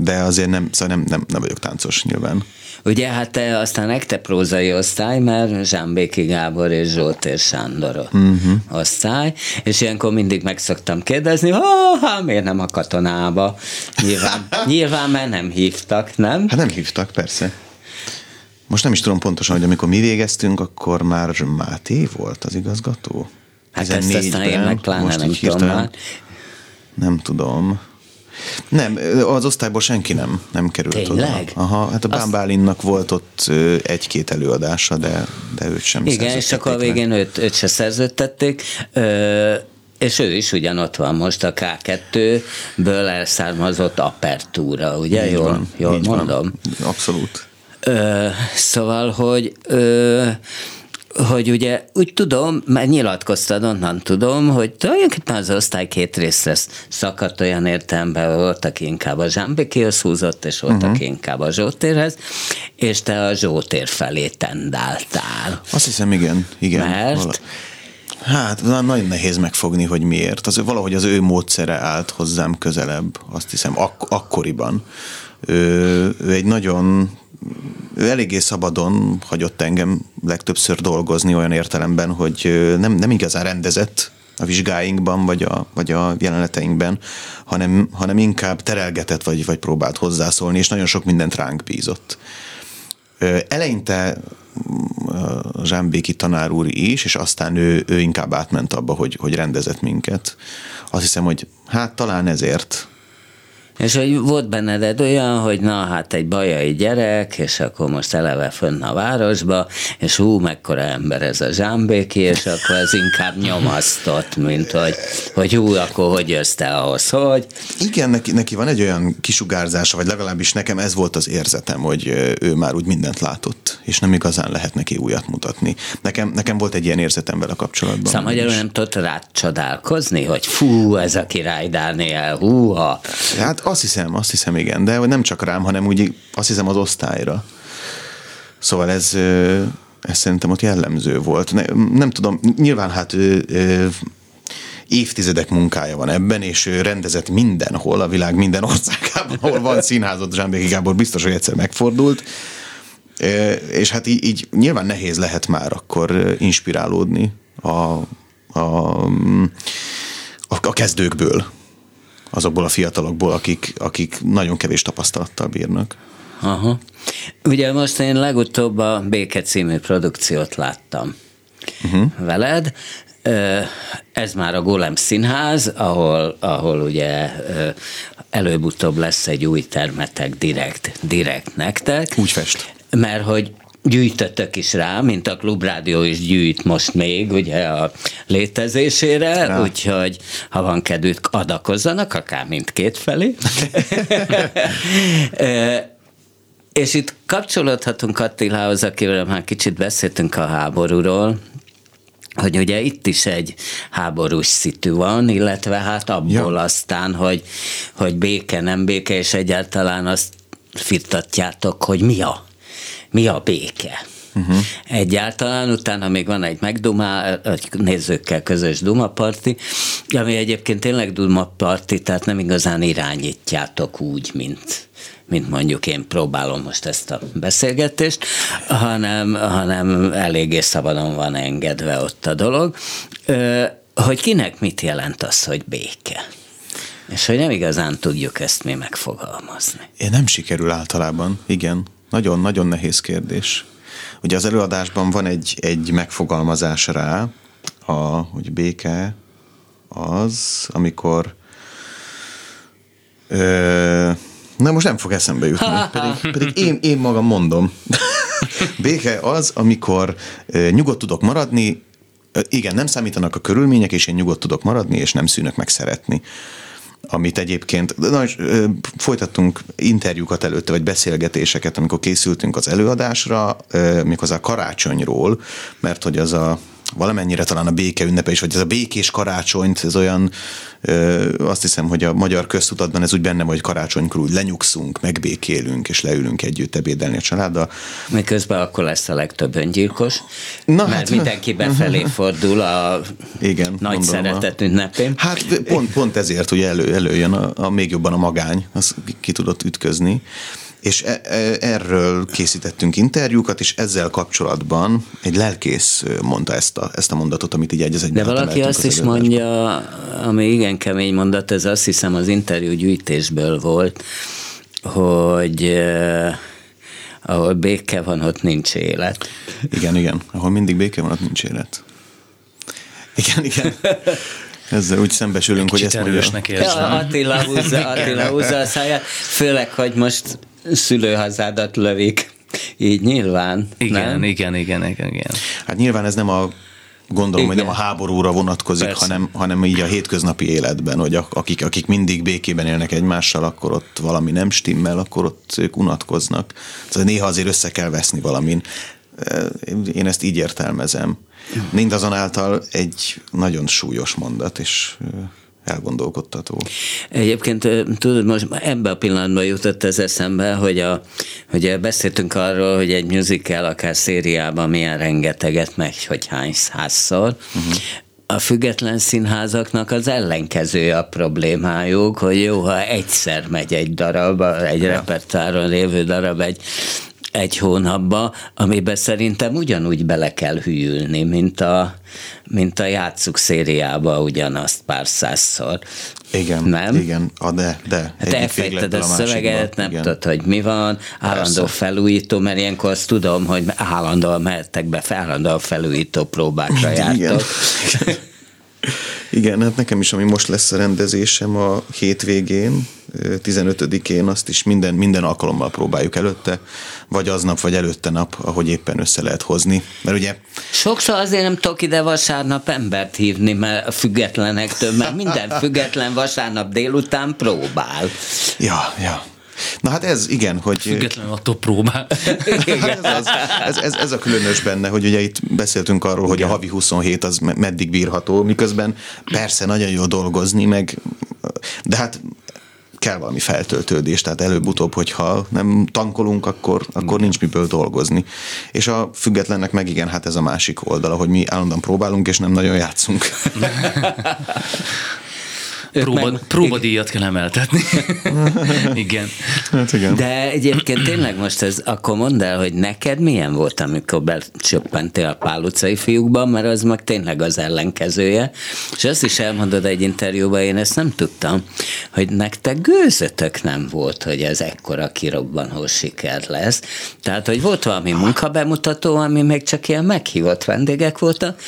de azért nem, szóval nem, nem, nem vagyok táncos nyilván. Ugye hát te aztán nekte prózai osztály, mert Zsámbéki Gábor és Zsoltér Sándor uh-huh. osztály, és ilyenkor mindig meg szoktam kérdezni, ha, ha miért nem a katonába? Nyilván, nyilván mert nem hívtak, nem? Hát nem hívtak, persze. Most nem is tudom pontosan, hogy amikor mi végeztünk, akkor már Máté volt az igazgató. Hát ezt aztán én meg pláne nem tudom már. Nem tudom. Nem, az osztályból senki nem, nem került Tényleg? oda. Aha, hát a Bán Bálinnak volt ott egy-két előadása, de, de őt sem Igen, és akkor a végén őt, őt se szerződtették. Ö, és ő is ugyanott van most a K2-ből elszármazott apertúra, ugye? Így jól, van, jól mondom? Van. Abszolút. Ö, szóval, hogy ö, hogy ugye úgy tudom, mert nyilatkoztad, onnan tudom, hogy tulajdonképpen az osztály két részre szakadt olyan értelemben, volt, aki inkább a Zsámbikihoz húzott, és volt, uh-huh. aki inkább a Zsótérhez, és te a Zsótér felé tendáltál. Azt hiszem, igen. igen mert? Vala. Hát nagyon nehéz megfogni, hogy miért. Az, valahogy az ő módszere állt hozzám közelebb, azt hiszem, ak- akkoriban. Ő, ő egy nagyon ő eléggé szabadon hagyott engem legtöbbször dolgozni olyan értelemben, hogy nem, nem igazán rendezett a vizsgáinkban, vagy a, vagy a jeleneteinkben, hanem, hanem inkább terelgetett, vagy, vagy próbált hozzászólni, és nagyon sok mindent ránk bízott. Eleinte a Zsámbéki tanár úr is, és aztán ő, ő inkább átment abba, hogy, hogy rendezett minket. Azt hiszem, hogy hát talán ezért és hogy volt benned olyan, hogy na hát egy bajai gyerek, és akkor most eleve fönn a városba, és hú, mekkora ember ez a zsámbéki, és akkor ez inkább nyomasztott, mint hogy, hogy hú, akkor hogy jössz te ahhoz, hogy? Igen, neki, neki van egy olyan kisugárzása, vagy legalábbis nekem ez volt az érzetem, hogy ő már úgy mindent látott, és nem igazán lehet neki újat mutatni. Nekem, nekem volt egy ilyen érzetem vele kapcsolatban. Szóval magyarul nem tudott rád csodálkozni, hogy fú, ez a király Dániel, húha. Hát azt hiszem, azt hiszem igen, de nem csak rám, hanem úgy azt hiszem az osztályra. Szóval ez, ez szerintem ott jellemző volt. Ne, nem tudom, nyilván hát évtizedek munkája van ebben, és ő rendezett mindenhol, a világ minden országában, ahol van színházat, Zsámbéki Gábor biztos, hogy egyszer megfordult, és hát így, így nyilván nehéz lehet már akkor inspirálódni a, a, a, a kezdőkből azokból a fiatalokból, akik, akik nagyon kevés tapasztalattal bírnak. Aha. Ugye most én legutóbb a Béke című produkciót láttam uh-huh. veled. Ez már a Golem Színház, ahol, ahol ugye előbb-utóbb lesz egy új termetek direkt, direkt nektek. Úgy fest. Mert hogy gyűjtötök is rá, mint a Klubrádió is gyűjt most még ugye a létezésére, ja. úgyhogy ha van kedvük, adakozzanak, akár mindkét felé. És itt kapcsolódhatunk Attilához, akivel már kicsit beszéltünk a háborúról, hogy ugye itt is egy háborús szitu van, illetve hát abból ja. aztán, hogy, hogy béke, nem béke, és egyáltalán azt firtatjátok, hogy mi a, mi a béke. Uh-huh. Egyáltalán utána még van egy megdumá, egy nézőkkel közös dumaparti, ami egyébként tényleg dumaparti, tehát nem igazán irányítjátok úgy, mint mint mondjuk én próbálom most ezt a beszélgetést, hanem, hanem eléggé szabadon van engedve ott a dolog, hogy kinek mit jelent az, hogy béke. És hogy nem igazán tudjuk ezt mi megfogalmazni. Én nem sikerül általában, igen. Nagyon-nagyon nehéz kérdés. Ugye az előadásban van egy, egy megfogalmazás rá, a, hogy béke az, amikor ö, Na most nem fog eszembe jutni, pedig, pedig én, én magam mondom. Béke az, amikor nyugodt tudok maradni, igen, nem számítanak a körülmények, és én nyugodt tudok maradni, és nem szűnök meg szeretni amit egyébként, na, és, ö, folytattunk interjúkat előtte, vagy beszélgetéseket, amikor készültünk az előadásra, ö, méghozzá karácsonyról, mert hogy az a valamennyire talán a béke ünnepe is, vagy ez a békés karácsonyt, ez olyan, ö, azt hiszem, hogy a magyar köztudatban ez úgy benne, hogy karácsonykor úgy lenyugszunk, megbékélünk, és leülünk együtt ebédelni a családdal. Miközben akkor lesz a legtöbb öngyilkos, Na, mert hát, mindenki befelé fordul a igen, nagy szeretet ünnepén. Hát pont, pont ezért, hogy elő, előjön a, a, még jobban a magány, az ki tudott ütközni. És e, e, erről készítettünk interjúkat, és ezzel kapcsolatban egy lelkész mondta ezt a, ezt a mondatot, amit így egy az De valaki azt is mondja, ami igen kemény mondat, ez azt hiszem az interjú gyűjtésből volt, hogy eh, ahol béke van, ott nincs élet. Igen, igen. Ahol mindig béke van, ott nincs élet. Igen, igen. Ezzel úgy szembesülünk, hogy ezt erősnek érzem. Ja, Attila húzza, Attila húzza a száját, főleg, hogy most szülőhazádat lövik. Így nyilván. Igen, nem? igen, igen, igen, igen. Hát nyilván ez nem a gondolom, Igen. hogy nem a háborúra vonatkozik, hanem, hanem így a hétköznapi életben, hogy akik, akik mindig békében élnek egymással, akkor ott valami nem stimmel, akkor ott ők unatkoznak. Szóval néha azért össze kell veszni valamin. Én ezt így értelmezem. Mindazonáltal egy nagyon súlyos mondat, és elgondolkodtató. Egyébként tudod, most ebben a pillanatban jutott ez eszembe, hogy, a, hogy beszéltünk arról, hogy egy musical akár szériában milyen rengeteget megy, hogy hány százszor. Uh-huh a független színházaknak az ellenkezője a problémájuk, hogy jó, ha egyszer megy egy darab, egy ja. repertáron lévő darab, egy egy hónapba, amiben szerintem ugyanúgy bele kell hűlni, mint a, mint a játszuk szériába ugyanazt pár százszor. Igen, nem? igen, a de, de. Te elfejted a, a szöveget, nem igen. tudod, hogy mi van, állandó Persze. felújító, mert ilyenkor azt tudom, hogy állandóan mehettek be, állandóan felújító próbákra jártok. Igen. Igen, hát nekem is, ami most lesz a rendezésem a hétvégén, 15-én, azt is minden, minden alkalommal próbáljuk előtte, vagy aznap, vagy előtte nap, ahogy éppen össze lehet hozni. Mert ugye... Sokszor azért nem tudok ide vasárnap embert hívni, mert a függetlenektől, mert minden független vasárnap délután próbál. Ja, ja. Na hát ez igen, hogy... Függetlenül attól próbál. hát ez, az, ez, ez, ez, a különös benne, hogy ugye itt beszéltünk arról, igen. hogy a havi 27 az meddig bírható, miközben persze nagyon jó dolgozni, meg de hát kell valami feltöltődés, tehát előbb-utóbb, hogyha nem tankolunk, akkor, akkor nincs miből dolgozni. És a függetlennek meg igen, hát ez a másik oldala, hogy mi állandóan próbálunk, és nem nagyon játszunk. Próba, meg... próbadíjat kell emeltetni. igen. Hát igen. De egyébként tényleg most ez, akkor mondd el, hogy neked milyen volt, amikor becsöppentél a Pál utcai fiúkban, mert az meg tényleg az ellenkezője. És azt is elmondod egy interjúban, én ezt nem tudtam, hogy nektek gőzötök nem volt, hogy ez ekkora kirobbanó siker lesz. Tehát, hogy volt valami munkabemutató, ami még csak ilyen meghívott vendégek voltak,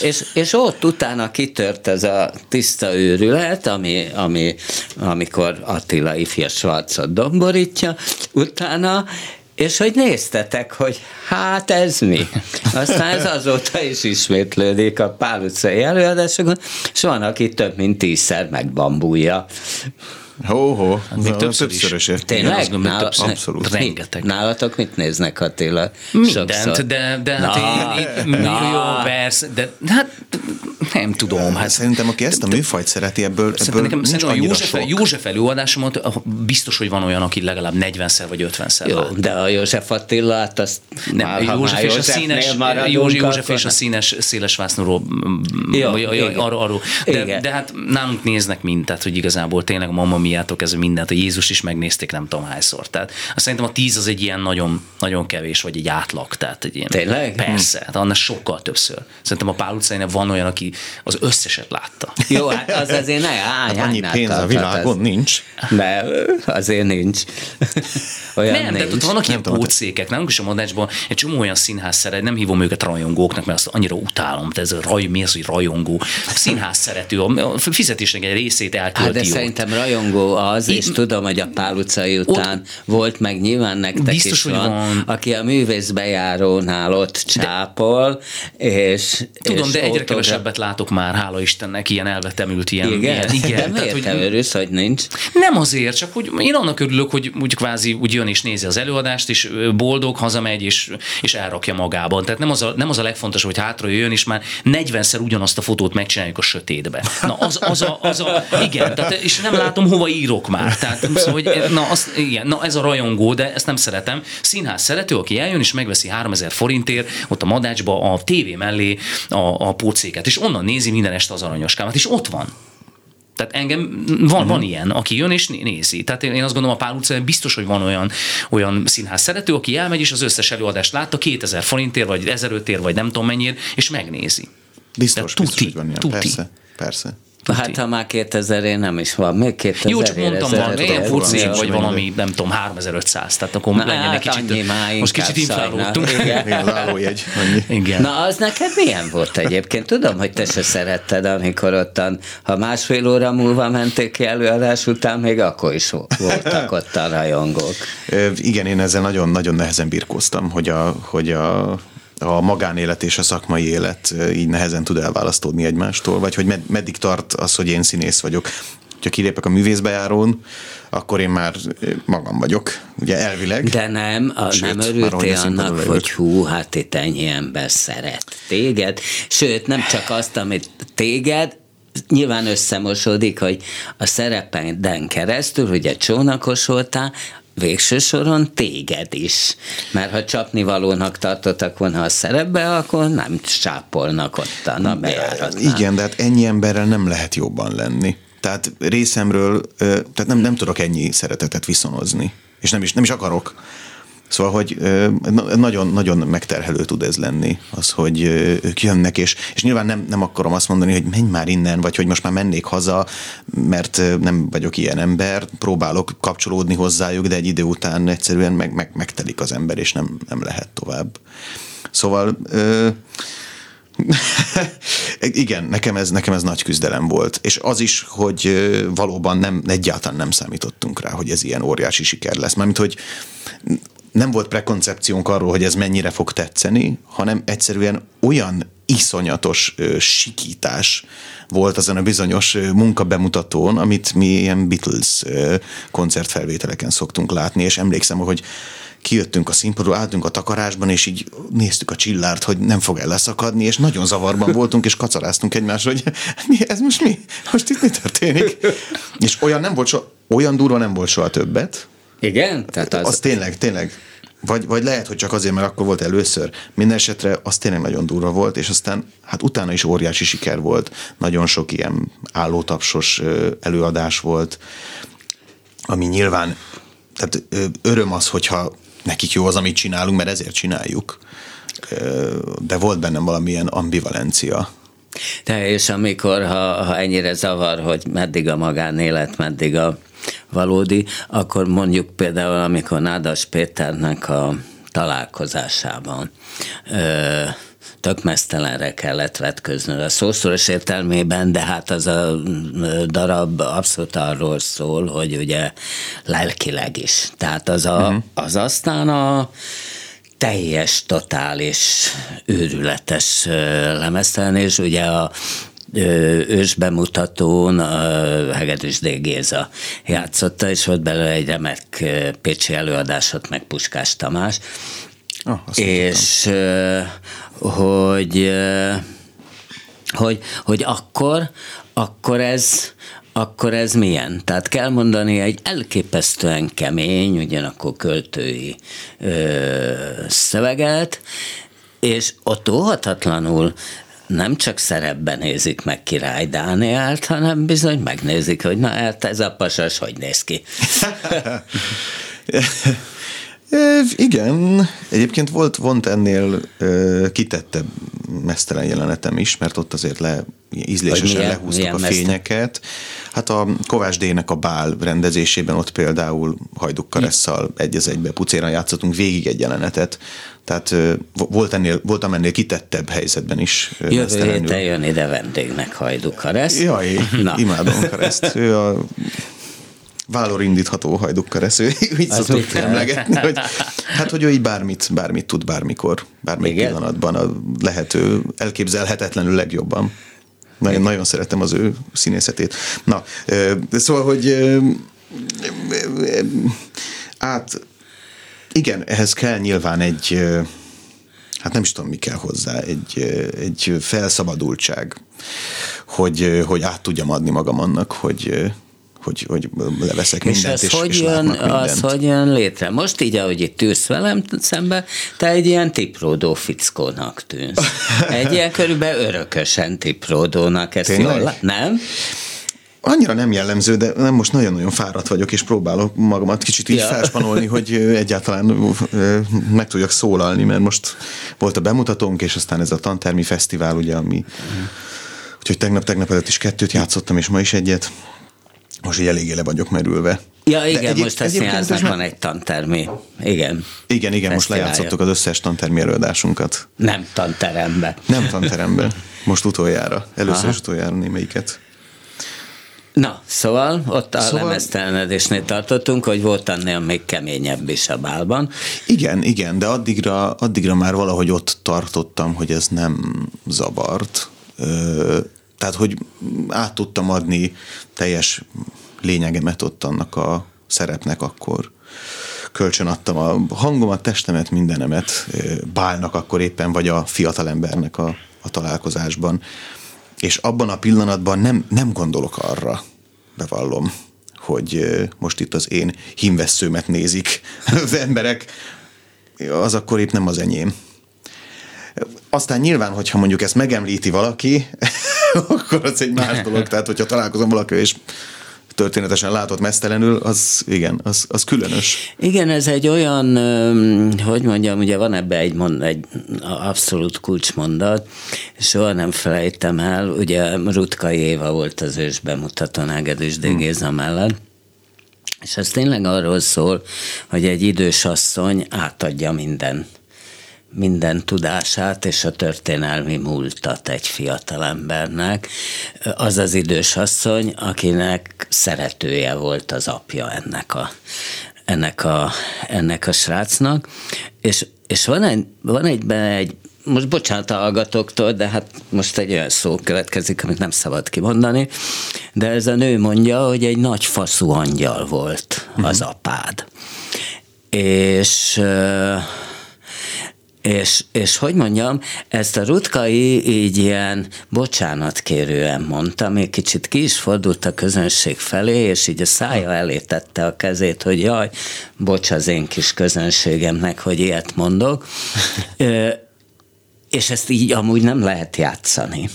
és, és ott utána kitört ez a tiszta őrület, ami, ami, amikor Attila ifja Schwarzot domborítja, utána és hogy néztetek, hogy hát ez mi. Aztán ez azóta is ismétlődik a Pál utcai előadásokon, és van, aki több mint tízszer megbambulja. Ho, ho. Hát még többször is. többszöröse. Tényleg? azt gondolom, Nála- többször. Abszolút. Rengeteg. Nálatok mit néznek Attila? Mindent, Sokszor. de, de hát Na, én, én, na. jó, persze, de hát nem tudom. Hát Szerintem, aki ezt a műfajt szereti, ebből, ebből Szerintem, nekem, nincs szerintem a József, sok. József előadásomat biztos, hogy van olyan, aki legalább 40-szer vagy 50-szer Jó, de a József Attilát, azt Nem, már, József, és a színes, József, és a színes széles vásznúról, vagy- igen. arról. De, de, hát nálunk néznek mind, tehát hogy igazából tényleg a Mamma Miától kezdve mindent, a Jézus is megnézték nem tudom hányszor. Tehát azt szerintem a tíz az egy ilyen nagyon, nagyon kevés, vagy egy átlag. Tehát egy ilyen, Tényleg? Persze, hát annál sokkal többször. Szerintem a Pál van olyan, aki az összeset látta. Jó, hát az azért ne, hány, Hát annyi pénz a világon ez? nincs. De azért nincs. Olyan nem, de nincs. ott vannak ilyen pócékek, nálunk is a Modácsban egy csomó olyan színház szeret, nem hívom őket rajongóknak, mert azt annyira utálom, de ez a raj, mi az, hogy rajongó? A színház szerető, a fizetésnek egy részét Hát de elkölti ott. szerintem rajongó az, és Én- tudom, hogy a Pál utcai után volt, meg nyilván nektek Biztos, is hogy van, van. aki a művészbejárónál ott csápol, és Tudom, és de egyre kevesebbet látok már, hála Istennek, ilyen elvetemült, ilyen, Igen? ilyen igen. De Tehát, miért hogy te örülsz, hogy nincs? Nem azért, csak hogy én annak örülök, hogy úgy kvázi úgy jön és nézi az előadást, és boldog, hazamegy, és, és elrakja magában. Tehát nem az, a, nem az a legfontosabb, hogy hátra jön, és már 40-szer ugyanazt a fotót megcsináljuk a sötétbe. Na, az, az, a, az a, igen, tehát, és nem látom, hova írok már. Tehát, szóval, hogy, na, az, igen, na, ez a rajongó, de ezt nem szeretem. Színház szerető, aki eljön és megveszi 3000 forintért ott a madácsba a tévé mellé a, a pócéket, és onnan nézi minden este az aranyoskámat, és ott van. Tehát engem van, uh-huh. van ilyen, aki jön és né- nézi. Tehát én én azt gondolom, a Pál utcán biztos, hogy van olyan, olyan színház szerető, aki elmegy és az összes előadást látta 2000 forintért, vagy 1500 vagy nem tudom mennyire, és megnézi. Biztos, De biztos, tuti, hogy van ilyen. tuti. Persze, persze. Hát ha már 2000 én nem is van, még 2000 Jó, csak mondtam, van, ilyen furcék, vagy valami, nem tudom, 3500, tehát akkor Na, legyen egy hát kicsit, annyi már most kicsit inflálódtunk. Igen. Igen, az állójegy, annyi. Igen. Na, az neked milyen volt egyébként? Tudom, hogy te se szeretted, amikor ottan, ha másfél óra múlva menték ki előadás után, még akkor is voltak ott a rajongók. Igen, én ezzel nagyon-nagyon nehezen birkóztam, hogy a, hogy a, a magánélet és a szakmai élet így nehezen tud elválasztódni egymástól, vagy hogy med, meddig tart az, hogy én színész vagyok. Ha kilépek a művészbejárón, akkor én már magam vagyok, ugye elvileg. De nem, a, Sőt, nem örültél annak, lejövök. hogy hú, hát itt ennyi ember szeret téged. Sőt, nem csak azt, amit téged, nyilván összemosodik, hogy a szerepeden keresztül, ugye csónakos voltál, végső soron téged is. Mert ha csapnivalónak tartottak volna a szerepbe, akkor nem csápolnak ott a bejáratnál. Igen, de hát ennyi emberrel nem lehet jobban lenni. Tehát részemről, tehát nem, nem tudok ennyi szeretetet viszonozni. És nem is, nem is akarok. Szóval, hogy ö, na- nagyon, nagyon megterhelő tud ez lenni, az, hogy ők jönnek, és, és nyilván nem, nem akarom azt mondani, hogy menj már innen, vagy hogy most már mennék haza, mert nem vagyok ilyen ember, próbálok kapcsolódni hozzájuk, de egy idő után egyszerűen meg, meg, megtelik az ember, és nem, nem lehet tovább. Szóval ö, igen, nekem ez, nekem ez nagy küzdelem volt. És az is, hogy valóban nem, egyáltalán nem számítottunk rá, hogy ez ilyen óriási siker lesz. Mármint, hogy nem volt prekoncepciónk arról, hogy ez mennyire fog tetszeni, hanem egyszerűen olyan iszonyatos ö, sikítás volt azon a bizonyos ö, munkabemutatón, amit mi ilyen Beatles ö, koncertfelvételeken szoktunk látni, és emlékszem, hogy kijöttünk a színpadról, álltunk a takarásban, és így néztük a csillárt, hogy nem fog el leszakadni, és nagyon zavarban voltunk, és kacaráztunk egymásra, hogy mi, ez most mi? Most itt mi történik? És olyan nem volt soha, olyan durva nem volt soha többet, Igen? Tehát az, az, tényleg, tényleg. Vagy, vagy lehet, hogy csak azért, mert akkor volt először. Minden esetre az tényleg nagyon durva volt, és aztán hát utána is óriási siker volt. Nagyon sok ilyen állótapsos előadás volt, ami nyilván, tehát öröm az, hogyha nekik jó az, amit csinálunk, mert ezért csináljuk. De volt bennem valamilyen ambivalencia. De és amikor, ha, ha ennyire zavar, hogy meddig a magánélet, meddig a valódi, akkor mondjuk például, amikor Nádas Péternek a találkozásában ö, tök mesztelenre kellett vetköznöd a szószoros értelmében, de hát az a darab abszolút arról szól, hogy ugye lelkileg is. Tehát az, a, uh-huh. az aztán a teljes, totális, őrületes ö, lemeztelen, és ugye a ősbemutatón Hegedűs D. Géza játszotta, és volt belőle egy remek pécsi előadásot, meg Puskás Tamás. Ah, és hogy, hogy, hogy akkor, akkor ez, akkor ez milyen? Tehát kell mondani egy elképesztően kemény, ugyanakkor költői ö, szöveget, és ott óhatatlanul nem csak szerepben nézik meg király Dánielt, hanem bizony megnézik, hogy na hát ez a pasas hogy néz ki. Igen, egyébként volt, volt ennél ö, kitettebb mesztelen jelenetem is, mert ott azért le, ízlésesen milyen, lehúztak milyen a fényeket. Hát a Kovács D-nek a bál rendezésében ott például Hajduk Karesszal egy az egybe pucéran játszottunk végig egy jelenetet, tehát volt ennél, voltam ennél kitettebb helyzetben is. Jövő héten jön ide vendégnek Hajduk Karesz. Jaj, Na. imádom Kareszt. Ő a vállor indítható hajdukkeresző, így szoktuk emlegetni, hogy, hát, hogy ő így bármit, bármit tud bármikor, bármelyik Igen? pillanatban a lehető, elképzelhetetlenül legjobban. Nagyon, nagyon szeretem az ő színészetét. Na, szóval, hogy át, igen, ehhez kell nyilván egy, hát nem is tudom, mi kell hozzá, egy, egy felszabadultság, hogy, hogy át tudjam adni magam annak, hogy, hogy, hogy leveszek és mindent, és, hogy és jön, az hogy jön létre? Most így, ahogy itt ülsz velem szembe, te egy ilyen tipródó fickónak tűnsz. Egy ilyen körülbelül örökösen tipródónak. Ezt Tényleg? jól, nem? Annyira nem jellemző, de nem most nagyon-nagyon fáradt vagyok, és próbálok magamat kicsit így ja. felspanolni, hogy egyáltalán meg tudjak szólalni, mert most volt a bemutatónk, és aztán ez a tantermi fesztivál, ugye, ami Úgyhogy tegnap-tegnap előtt is kettőt játszottam, és ma is egyet most így eléggé le vagyok merülve. Ja, igen, egyéb, most a színháznak van egy tantermi. Igen. Igen, igen, most lejátszottuk az összes tantermi előadásunkat. Nem tanterembe. Nem tanterembe. Most utoljára. Először Aha. is utoljára némelyiket. Na, szóval ott a szóval... lemeztelenedésnél tartottunk, hogy volt annél még keményebb is a bálban. Igen, igen, de addigra, addigra már valahogy ott tartottam, hogy ez nem zavart. Ö, tehát, hogy át tudtam adni teljes lényegemet ott annak a szerepnek akkor. Kölcsön adtam a hangomat, testemet, mindenemet Bálnak akkor éppen, vagy a fiatalembernek a, a találkozásban. És abban a pillanatban nem, nem gondolok arra, bevallom, hogy most itt az én hímvesszőmet nézik az emberek, az akkor épp nem az enyém. Aztán nyilván, hogyha mondjuk ezt megemlíti valaki, akkor az egy más dolog. Tehát, hogyha találkozom valaki, és történetesen látott mesztelenül, az igen, az, az különös. Igen, ez egy olyan, hogy mondjam, ugye van ebbe egy, mond, egy abszolút kulcsmondat, soha nem felejtem el, ugye Rutkai Éva volt az ős bemutató Ágedűs D. Géza mellett, és ez tényleg arról szól, hogy egy idős asszony átadja minden minden tudását és a történelmi múltat egy fiatalembernek. Az az idős asszony, akinek szeretője volt az apja ennek a, ennek a, ennek a srácnak, és, és van egy, van egy, egy most bocsánat a hallgatóktól, de hát most egy olyan szó következik, amit nem szabad kimondani, de ez a nő mondja, hogy egy nagy faszú angyal volt az uh-huh. apád. És és, és hogy mondjam, ezt a Rutkai így ilyen bocsánatkérően mondta, még kicsit ki is fordult a közönség felé, és így a szája elé tette a kezét, hogy jaj, bocs az én kis közönségemnek, hogy ilyet mondok. és ezt így amúgy nem lehet játszani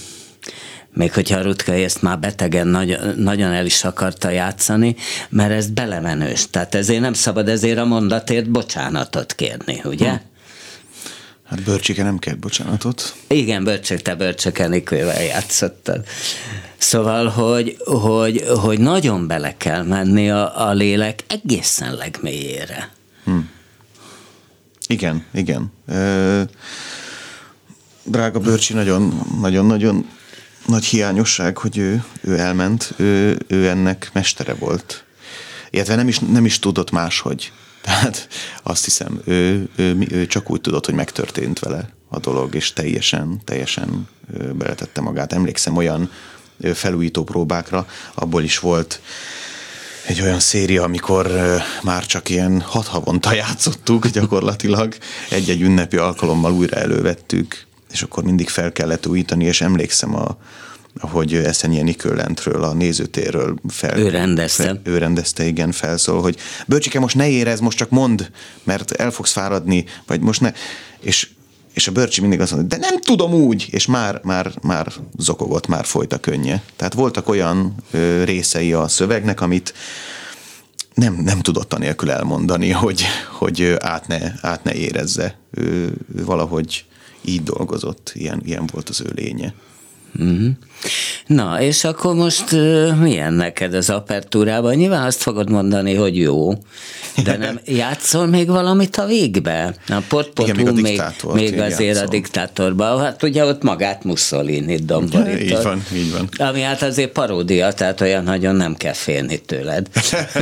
még hogyha a Rutkai ezt már betegen nagy, nagyon el is akarta játszani, mert ez belemenős. Tehát ezért nem szabad ezért a mondatért bocsánatot kérni, ugye? Hm. Hát Börcsike nem kért bocsánatot. Igen, Börcsik, te Börcsike Nikővel játszottad. Szóval, hogy, hogy, hogy nagyon bele kell menni a, a lélek egészen legmélyére. Hm. Igen, igen. Ö, drága Börcsi nagyon, nagyon, nagyon nagy hiányosság, hogy ő, ő elment, ő, ő ennek mestere volt. Illetve nem is, nem is tudott máshogy. Tehát azt hiszem, ő, ő, ő csak úgy tudott, hogy megtörtént vele, a dolog, és teljesen, teljesen beletette magát. Emlékszem olyan felújító próbákra, abból is volt egy olyan széria, amikor már csak ilyen hat havonta játszottuk gyakorlatilag, egy-egy ünnepi alkalommal újra elővettük, és akkor mindig fel kellett újítani, és emlékszem a, hogy Eszenye Nikölentről, a nézőtérről fel, ő rendezte. Fel, ő rendezte, igen, felszól, hogy Bölcsike, most ne érez, most csak mond, mert el fogsz fáradni, vagy most ne. És, és a Börcsi mindig azt mondta, de nem tudom úgy, és már, már, már zokogott, már folyt a könnye. Tehát voltak olyan ö, részei a szövegnek, amit nem, nem tudott anélkül elmondani, hogy, hogy át, ne, át ne érezze. Ő, ő valahogy így dolgozott, ilyen, ilyen volt az ő lénye. Mm-hmm. Na, és akkor most uh, milyen neked az apertúrában? Nyilván azt fogod mondani, hogy jó, de nem játszol még valamit a végbe? A pot még, még azért játszol. a diktátorban. Hát ugye ott magát Mussolini domborított. Így van, így van. Ami hát azért paródia, tehát olyan nagyon nem kell félni tőled.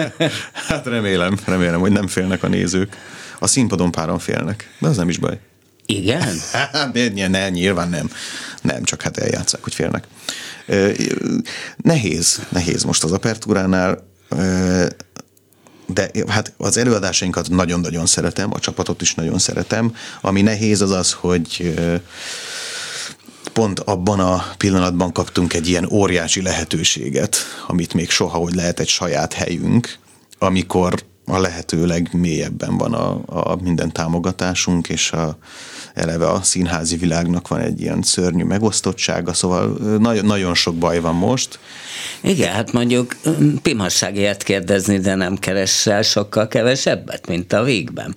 hát remélem, remélem, hogy nem félnek a nézők. A színpadon páran félnek, de az nem is baj. Igen? ne, ne, nyilván nem. Nem, csak hát eljátszák, hogy félnek. Nehéz, nehéz most az apertúránál, de hát az előadásainkat nagyon-nagyon szeretem, a csapatot is nagyon szeretem. Ami nehéz az az, hogy pont abban a pillanatban kaptunk egy ilyen óriási lehetőséget, amit még soha, hogy lehet egy saját helyünk, amikor a lehető legmélyebben van a, a minden támogatásunk, és a, eleve a színházi világnak van egy ilyen szörnyű megosztottsága, szóval nagyon, nagyon sok baj van most. Igen, hát mondjuk pimasságért kérdezni, de nem keresel sokkal kevesebbet, mint a végben.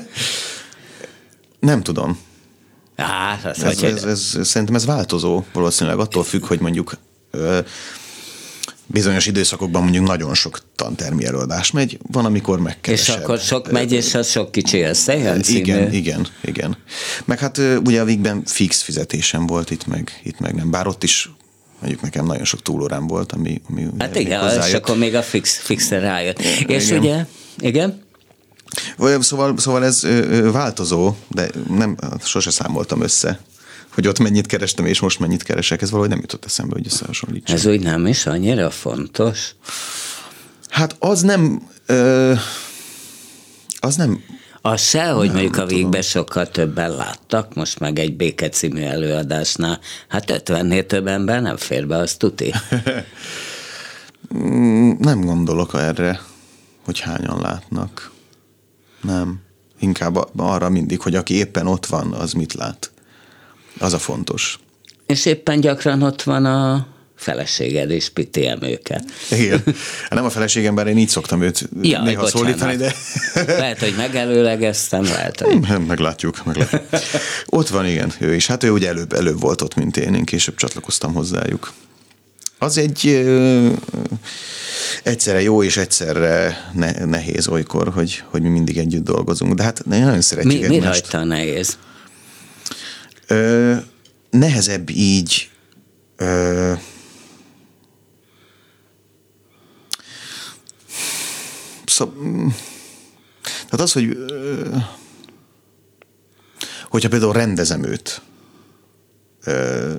nem tudom. Hát, ez, ez, ez, ez, szerintem ez változó, valószínűleg attól függ, hogy mondjuk bizonyos időszakokban mondjuk nagyon sok tantermi előadás megy, van, amikor megkeresebb. És akkor sok megy, és az sok kicsi összejön Igen, igen, igen. Meg hát ugye a végben fix fizetésem volt itt meg, itt meg nem. Bár ott is mondjuk nekem nagyon sok túlórám volt, ami, ami Hát igen, és akkor még a fix, fixre rájött. Igen. És ugye, igen? Szóval, szóval ez változó, de nem, sose számoltam össze hogy ott mennyit kerestem, és most mennyit keresek, ez valahogy nem jutott eszembe, hogy összehasonlítsam. Ez úgy nem is annyira fontos? Hát az nem... Ö, az nem az se, hogy nem, mondjuk a végben sokkal többen láttak, most meg egy Béke című előadásnál, hát 50-nél több ember nem fér be, azt tuti. Mm, nem gondolok erre, hogy hányan látnak. Nem. Inkább arra mindig, hogy aki éppen ott van, az mit lát. Az a fontos. És éppen gyakran ott van a feleséged és pitiem őket. Igen. Hát nem a feleségem, bár én így szoktam őt ja, néha bocsánat. szólítani, de... Lehet, hogy megelőlegeztem, lehet, hogy... Nem, meglátjuk, meglátjuk. Ott van, igen, ő is. Hát ő ugye előbb, előbb volt ott, mint én, én később csatlakoztam hozzájuk. Az egy ö, egyszerre jó és egyszerre ne, nehéz olykor, hogy, hogy mi mindig együtt dolgozunk. De hát nagyon szeretjük mi, Mi rajta nehéz? Ö, nehezebb így ö, tehát az, hogy ö, hogyha például rendezem őt,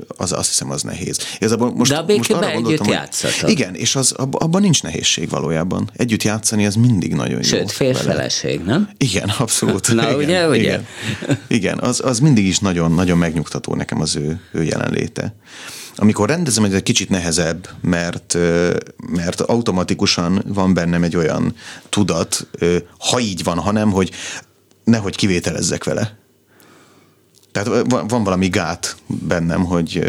az azt hiszem, az nehéz. Igazából most, De a most arra együtt hogy Igen, és az, abban nincs nehézség valójában. Együtt játszani, az mindig nagyon Sőt, jó. Sőt, félfeleség, nem? Igen, abszolút. Na, igen, ugye, ugye? Igen, igen az, az mindig is nagyon, nagyon megnyugtató nekem az ő, ő jelenléte. Amikor rendezem, egy kicsit nehezebb, mert, mert automatikusan van bennem egy olyan tudat, ha így van, hanem, hogy nehogy kivételezzek vele. Tehát van valami gát bennem, hogy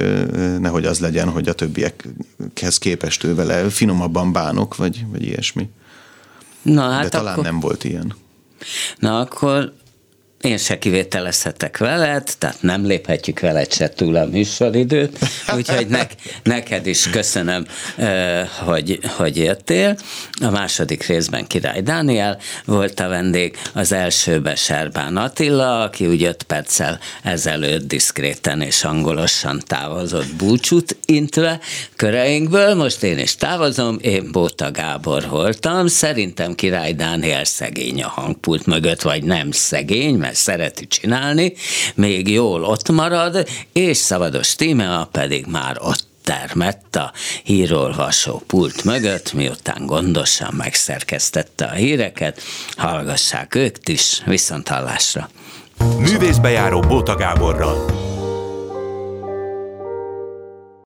nehogy az legyen, hogy a többiekhez képest ő vele finomabban bánok, vagy, vagy ilyesmi. Na, hát De talán akkor... nem volt ilyen. Na akkor én se kivételezhetek veled, tehát nem léphetjük veled se túl a műsoridőt, úgyhogy ne, neked is köszönöm, hogy, hogy jöttél. A második részben Király Dániel volt a vendég, az elsőben Serbán Attila, aki úgy öt perccel ezelőtt diszkréten és angolosan távozott búcsút intve köreinkből, most én is távozom, én Bóta Gábor voltam, szerintem Király Dániel szegény a hangpult mögött, vagy nem szegény, mert Dániel szereti csinálni, még jól ott marad, és Szavados Tímea pedig már ott termett a hírolvasó pult mögött, miután gondosan megszerkesztette a híreket. Hallgassák ők is, viszont hallásra. Művészbejáró Bóta Gáborral.